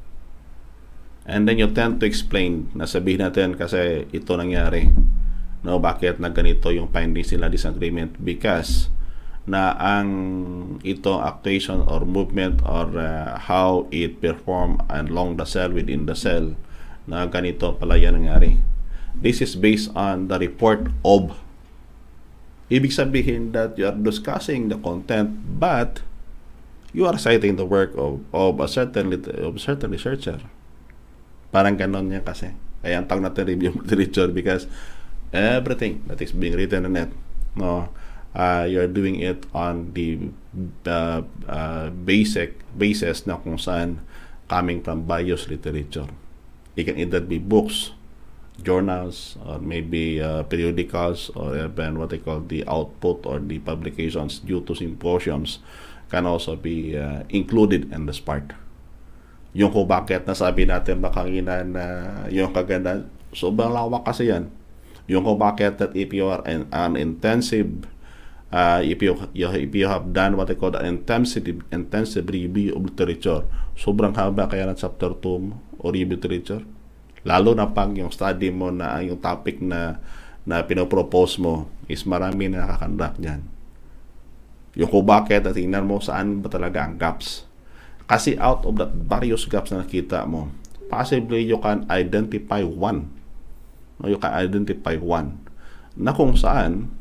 And then you tend to explain, nasabihin natin kasi ito nangyari. No, bakit na ganito yung findings nila disagreement? Because na ang ito actuation or movement or uh, how it perform along the cell within the cell na ganito pala yan nangyari. This is based on the report of Ibig sabihin that you are discussing the content but you are citing the work of, of a certain of a certain researcher. Parang ganon niya kasi. Kaya ang tawag natin review literature because everything that is being written in it, no, uh, you're doing it on the uh, uh, basic basis na kung saan coming from bios literature. It can either be books, journals or maybe uh, periodicals or even what they call the output or the publications due to symposiums can also be uh, included in this part. Yung kung bakit nasabi natin makangina na yung kaganda, sobrang lawak kasi yan. Yung kung bakit that if you are an, an intensive uh, if you, you if you have done what they call the intensive intensive review of literature, sobrang haba kaya ng chapter 2 or review literature Lalo na pag yung study mo na yung topic na na pinopropose mo is marami na nakakandak dyan. Yung kung bakit at tingnan mo saan ba talaga ang gaps. Kasi out of that various gaps na nakita mo, possibly you can identify one. No, you can identify one na kung saan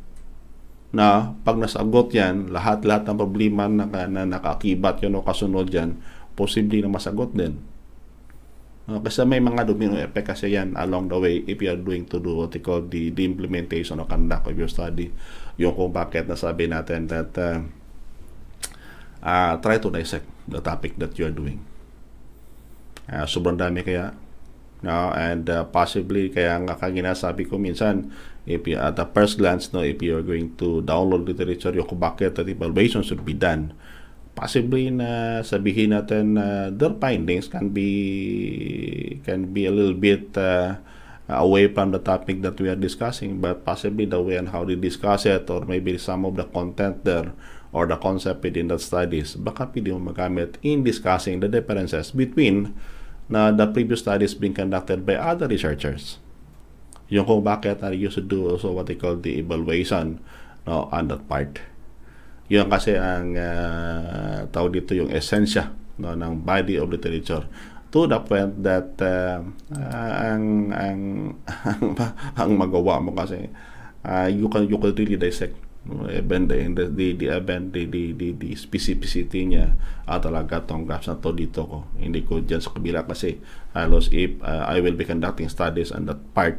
na pag nasagot yan, lahat-lahat ng problema na, na nakakibat yun o kasunod yan, posible na masagot din. Uh, kasi may mga domino effect kasi yan along the way if you are doing to do what they call the, the implementation or conduct of your study. Yung kung bakit nasabi natin that uh, uh, try to dissect the topic that you are doing. Uh, sobrang dami kaya no and uh, possibly kaya nga kagina sabi ko minsan if you, at the first glance no if you are going to download literature yung kung bakit that evaluation should be done possibly na sabihin natin na uh, their findings can be can be a little bit uh, away from the topic that we are discussing but possibly the way and how they discuss it or maybe some of the content there or the concept within the studies baka pwede mo magamit in discussing the differences between na the previous studies being conducted by other researchers. Yung kung bakit are used to do also what they call the evaluation no, on that part yun kasi ang uh, tawag dito yung esensya no, ng body of literature to the point that uh, uh, ang, ang, ang, magawa mo kasi uh, you can you can really dissect No, even the, the, the, the event, the, the, the, the specificity niya, ah, talaga tong gaps na to dito ko. Hindi ko dyan sa kabila kasi halos if uh, I will be conducting studies on that part,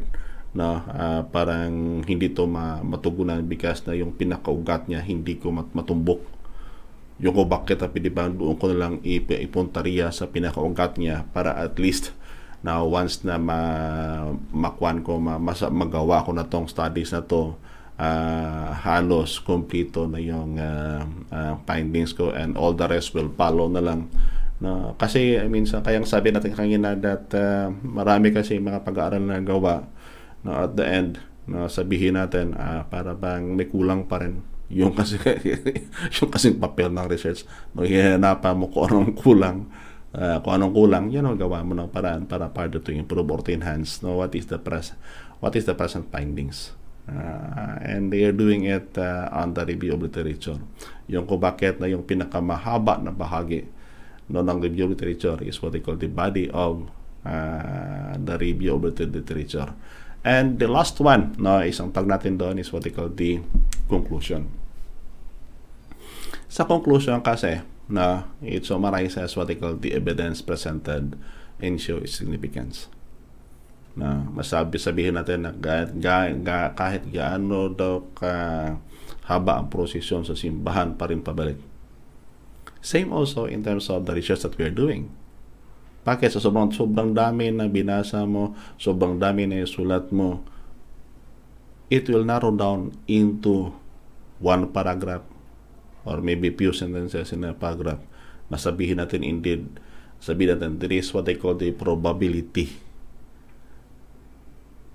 no, uh, parang hindi to ma, matugunan because na yung pinakaugat niya hindi ko mat, matumbok. Yung ko bakit tapi di ba doon ko na lang ip, ipuntaria sa pinakaugat niya para at least na once na ma, makwan ko, ma, mas, magawa ko na tong studies na to, uh, halos kompleto na yung uh, uh, findings ko and all the rest will follow na lang no kasi I mean kayang sabi natin kanina that uh, marami kasi mga pag-aaral na gawa no at the end no sabihin natin uh, para bang may kulang pa rin yung kasi yung kasing papel ng research no hinahanapan mo kung anong kulang uh, kung anong kulang yan ang gawa mo ng paraan para further to improve or to enhance no what is the pres what is the present findings Uh, and they are doing it uh, on the review of literature. Yung kung bakit na yung pinakamahaba na bahagi no, ng review of literature is what they call the body of uh, the review of literature. And the last one, no, isang tag natin doon is what they call the conclusion. Sa conclusion kasi, na it summarizes what they call the evidence presented and show its significance na masabi sabihin natin na ga, kahit gaano daw ka haba ang prosesyon sa simbahan pa rin pabalik. Same also in terms of the research that we are doing. Bakit? Sa sobrang, sobrang dami na binasa mo, sobrang dami na sulat mo, it will narrow down into one paragraph or maybe few sentences in a paragraph. Masabihin natin indeed, sabihin natin, there is what they call the probability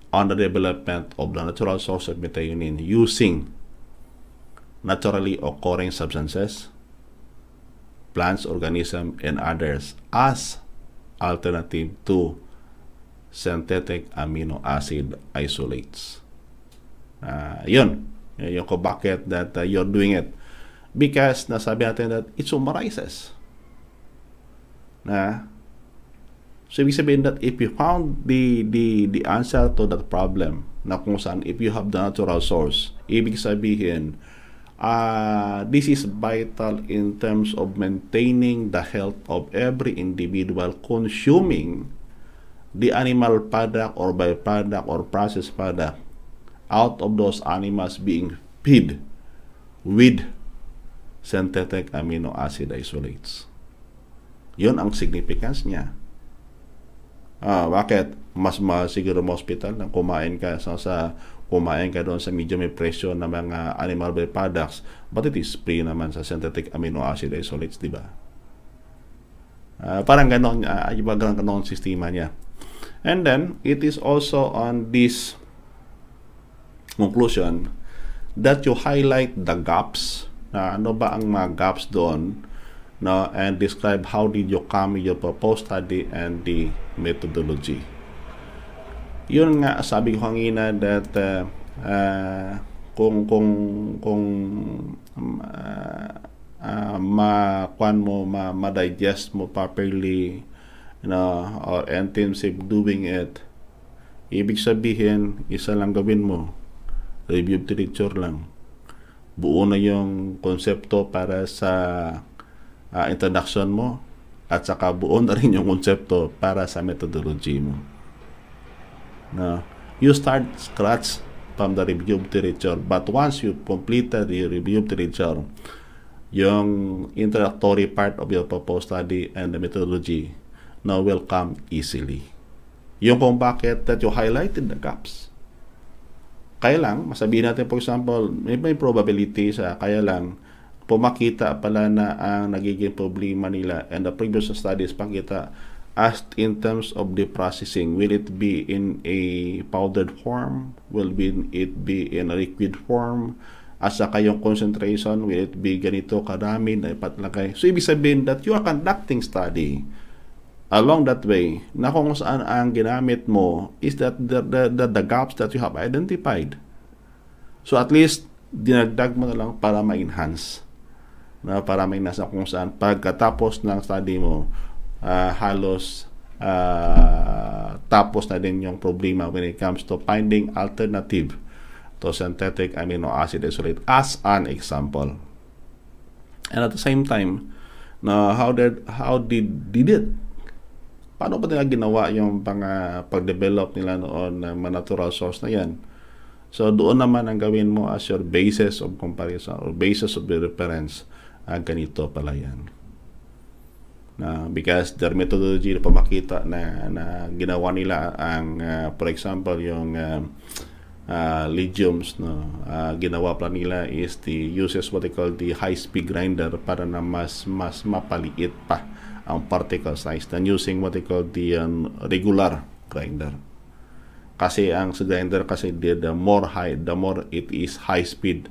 on the development of the natural source of methionine using naturally occurring substances, plants, organisms, and others as alternative to synthetic amino acid isolates. Uh, yun. Yung ko bakit that uh, you're doing it. Because nasabi natin that it summarizes na So, ibig sabihin that if you found the, the, the answer to that problem, na kung saan if you have the natural source, ibig sabihin, uh, this is vital in terms of maintaining the health of every individual consuming the animal product or byproduct or processed product out of those animals being fed with synthetic amino acid isolates. Yun ang significance niya. Ah, bakit? Mas mahal siguro mo hospital nang kumain ka sa, sa kumain ka doon sa medyo may presyo ng mga animal based products but it is free naman sa synthetic amino acid isolates, di ba? Uh, parang ganon, uh, iba ganon sistema niya. And then, it is also on this conclusion that you highlight the gaps na ano ba ang mga gaps doon no, and describe how did you come your proposed study and the methodology. Yun nga sabi ko kanina that uh, uh, kung kung kung um, uh, uh, makuan mo ma, ma-digest mo properly you know, or intensive doing it ibig sabihin isa lang gawin mo review literature lang buo na yung konsepto para sa uh, introduction mo at saka buo na rin yung konsepto para sa methodology mo. No? You start scratch from the review of literature but once you completed the review of literature, yung introductory part of your proposed study and the methodology now will come easily. Yung kung bakit that you highlighted the gaps. Kaya lang, masabihin natin for example, may, may probability sa kaya lang pumakita pala na ang nagiging problema nila and the previous studies pakita as in terms of the processing will it be in a powdered form? Will be it be in a liquid form? At saka concentration will it be ganito kadami na ipatlagay? So ibig sabihin that you are conducting study along that way na kung saan ang ginamit mo is that the, the, the, the gaps that you have identified. So at least dinagdag mo na lang para ma-enhance. Na para may nasa kung saan pagkatapos ng study mo uh, halos uh, tapos na din yung problema when it comes to finding alternative to synthetic amino acid isolate as an example. And at the same time, na how did how did did it? Paano ba nila ginawa yung pang uh, pag-develop nila noon ng mga natural source na yan? So doon naman ang gawin mo as your basis of comparison or basis of reference. Ah, ganito pala yan. Na, because their methodology na pamakita na, na ginawa nila ang, uh, for example, yung uh, uh, legumes no uh, ginawa pa nila is the uses what they call the high speed grinder para na mas mas mapaliit pa ang particle size than using what they call the um, regular grinder. Kasi ang grinder kasi the, the more high the more it is high speed.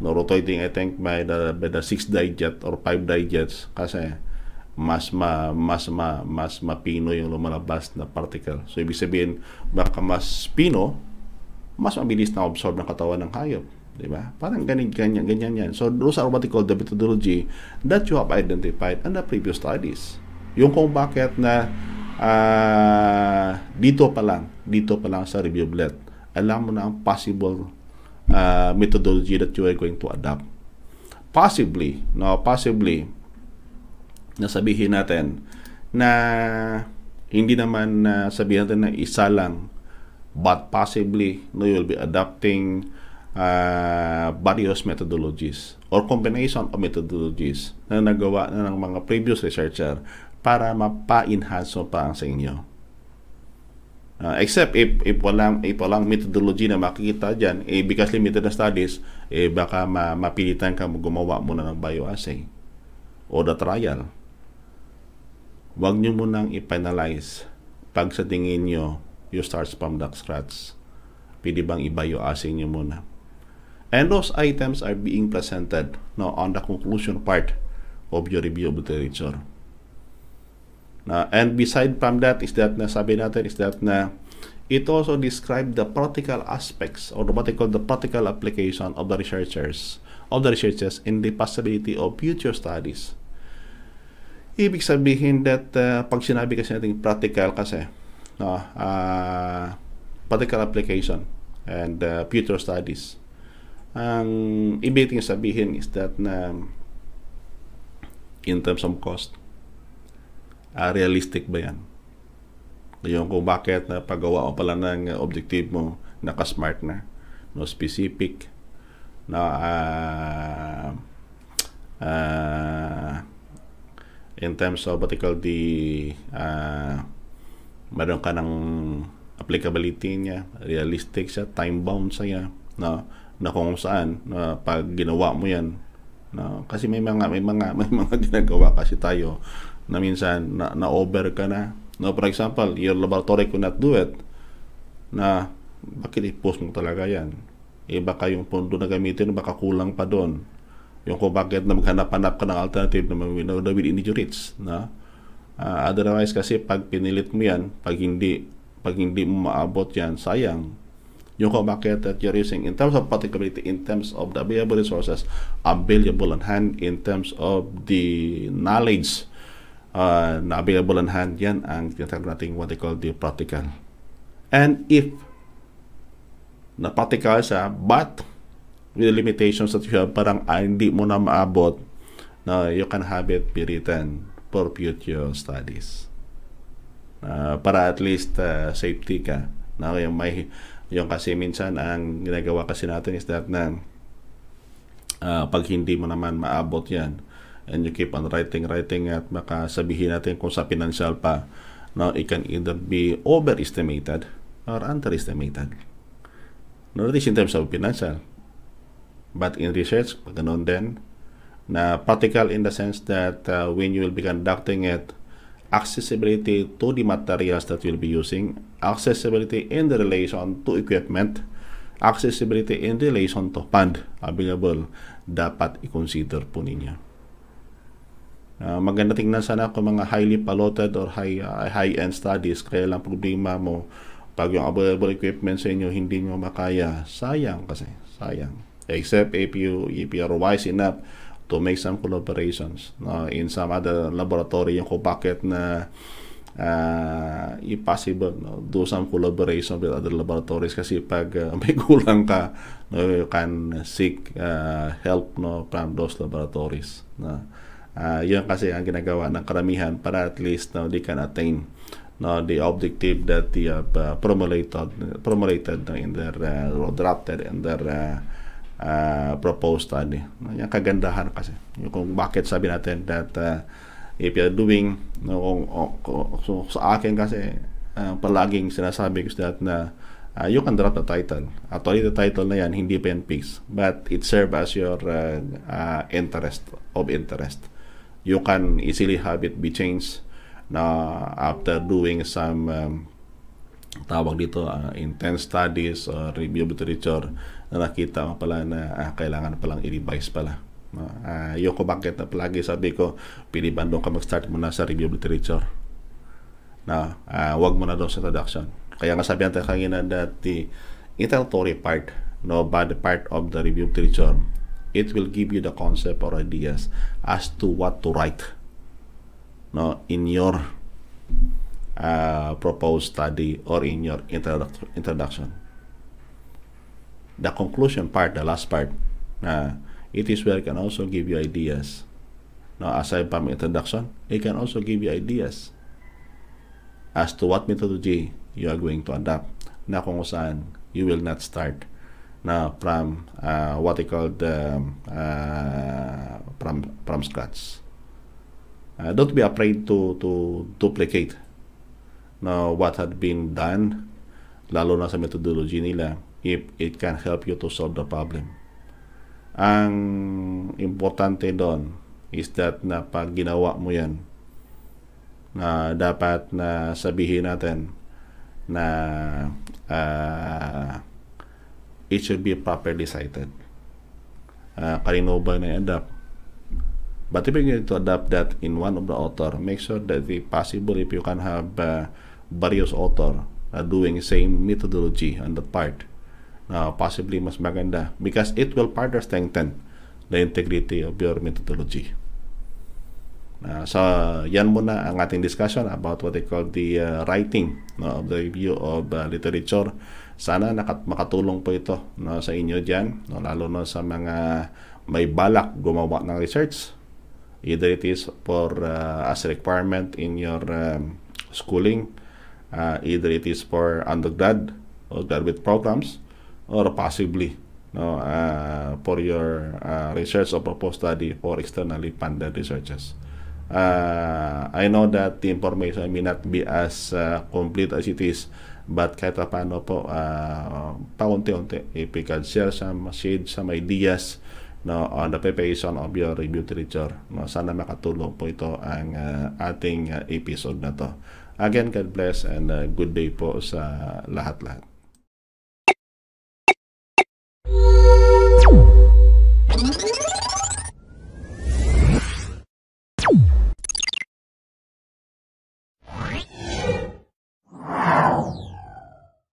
No rotating I think by the by the 6 digit or 5 digits kasi mas ma, mas ma, mas mapino yung lumalabas na particle. So ibig sabihin baka mas pino mas mabilis na absorb ng katawan ng hayop. Di ba? Parang ganyan, ganyan, ganyan yan. So, those are what they call the methodology that you have identified in the previous studies. Yung kung bakit na uh, dito pa lang, dito pa lang sa review blend, alam mo na ang possible uh, methodology that you are going to adopt. Possibly, no, possibly, nasabihin natin na hindi naman uh, sabihin natin na isa lang but possibly no, you'll be adopting uh, various methodologies or combination of methodologies na nagawa na ng mga previous researcher para mapa-enhance mo pa ang sa inyo. Uh, except if, if walang, if walang methodology na makikita dyan, eh, because limited na studies, eh, baka ma, mapilitan ka gumawa muna ng bioassay o the trial. Huwag nyo munang i-penalize pag sa tingin nyo you start from the scratch. Pwede bang iba yung asing nyo muna? And those items are being presented no, on the conclusion part of your review of literature. Na, and beside from that is that na sabi natin is that na it also describe the practical aspects or what they call the practical application of the researchers of the researchers in the possibility of future studies. Ibig sabihin that uh, pag sinabi kasi natin practical kasi no, uh, particular application and uh, future studies. Ang ibig sabihin is that na in terms of cost, uh, realistic ba yan? Yung kung bakit na paggawa mo pala ng objective mo, naka-smart na, no specific, na uh, uh, in terms of what they call the uh, meron ka ng applicability niya, realistic siya, time-bound siya, na, na kung saan, na pag ginawa mo yan, na, kasi may mga, may mga, may mga ginagawa kasi tayo, na minsan, na, na-over ka na. No, for example, your laboratory could not do it, na, bakit i-post mo talaga yan? Eh, baka yung pondo na gamitin, baka kulang pa doon. Yung kung bakit na maghanap-hanap ka ng alternative na, na, na within your reach, na, Uh, otherwise kasi pag pinilit mo yan, pag hindi pag hindi mo maabot yan, sayang. Yung kung bakit that you're using in terms of particularity, in terms of the available resources available on hand, in terms of the knowledge uh, na available on hand, yan ang tinatawag natin what they call the practical. And if na practical siya, but the limitations that you have, parang ah, hindi mo na maabot, na you can have it be written for future studies. Uh, para at least uh, safety ka. Na yung may yung kasi minsan ang ginagawa kasi natin is that na uh, pag hindi mo naman maabot yan and you keep on writing writing at baka sabihin natin kung sa financial pa no, it can either be overestimated or underestimated. Not in terms of financial but in research, ganun din na practical in the sense that uh, when you will be conducting it, accessibility to the materials that you'll be using, accessibility in the relation to equipment, accessibility in relation to fund available, dapat i-consider po ninyo. Uh, maganda tingnan sana kung mga highly polluted or high, uh, high-end studies, kaya lang problema mo, pag yung available equipment sa inyo hindi nyo makaya, sayang kasi, sayang. Except if you, if you are wise enough to make some collaborations no, in some other laboratory yung kung bakit na uh, uh, if no, do some collaboration with other laboratories kasi pag uh, may kulang ka, no, you can seek uh, help no, from those laboratories. No. Uh, yun kasi ang ginagawa ng karamihan para at least no, they can attain no, the objective that they have uh, promulgated, promulgated no, in their, uh, drafted in their uh, uh, proposed study. No, yung kagandahan kasi. Yung kung bakit sabi natin that uh, if you're doing, no, kung, kung, so, sa akin kasi, uh, palaging sinasabi ko that na uh, you can drop the title. Actually, the title na yan, hindi pa yan fixed. But it serve as your uh, uh, interest, of interest you can easily have it be changed na after doing some um, tawag dito uh, intense studies or review literature na nakita mo pala na uh, kailangan palang i-revise pala. No? Uh, yung ko bakit na palagi sabi ko, pinibandong ka mag-start muna sa review of literature. Na uh, wag mo na doon sa introduction. Kaya nga sabi natin kanina that the introductory part, no, body part of the review of literature it will give you the concept or ideas as to what to write no in your uh, proposed study or in your introduct- introduction the conclusion part the last part uh, it is where it can also give you ideas now aside from introduction it can also give you ideas as to what methodology you are going to adopt na kung saan you will not start na from uh, what they call the uh, from from scratch. Uh, don't be afraid to to duplicate na what had been done lalo na sa methodology nila if it can help you to solve the problem. Ang importante doon is that na pag ginawa mo yan na dapat na sabihin natin na uh, it should be properly cited. Uh, kanino ba na-adapt? But if you're to adapt that in one of the author, make sure that if possible, if you can have uh, various author uh, doing same methodology on that part, uh, possibly mas maganda because it will further strengthen the integrity of your methodology. Uh, so, yan muna ang ating discussion about what they call the uh, writing no, of the review of uh, literature. Sana nakat makatulong po ito no, sa inyo dyan, no, lalo na sa mga may balak gumawa ng research. Either it is for uh, as a requirement in your um, schooling, uh, either it is for undergrad or graduate programs, or possibly no, uh, for your uh, research or proposed study for externally funded researches. Uh, I know that the information may not be as uh, complete as it is, but kahit paano po, uh, paunti-unti, if we can share some, shade some ideas no, on the preparation of your review literature, no, sana makatulong po ito ang uh, ating uh, episode na to. Again, God bless and uh, good day po sa lahat-lahat. Thank you.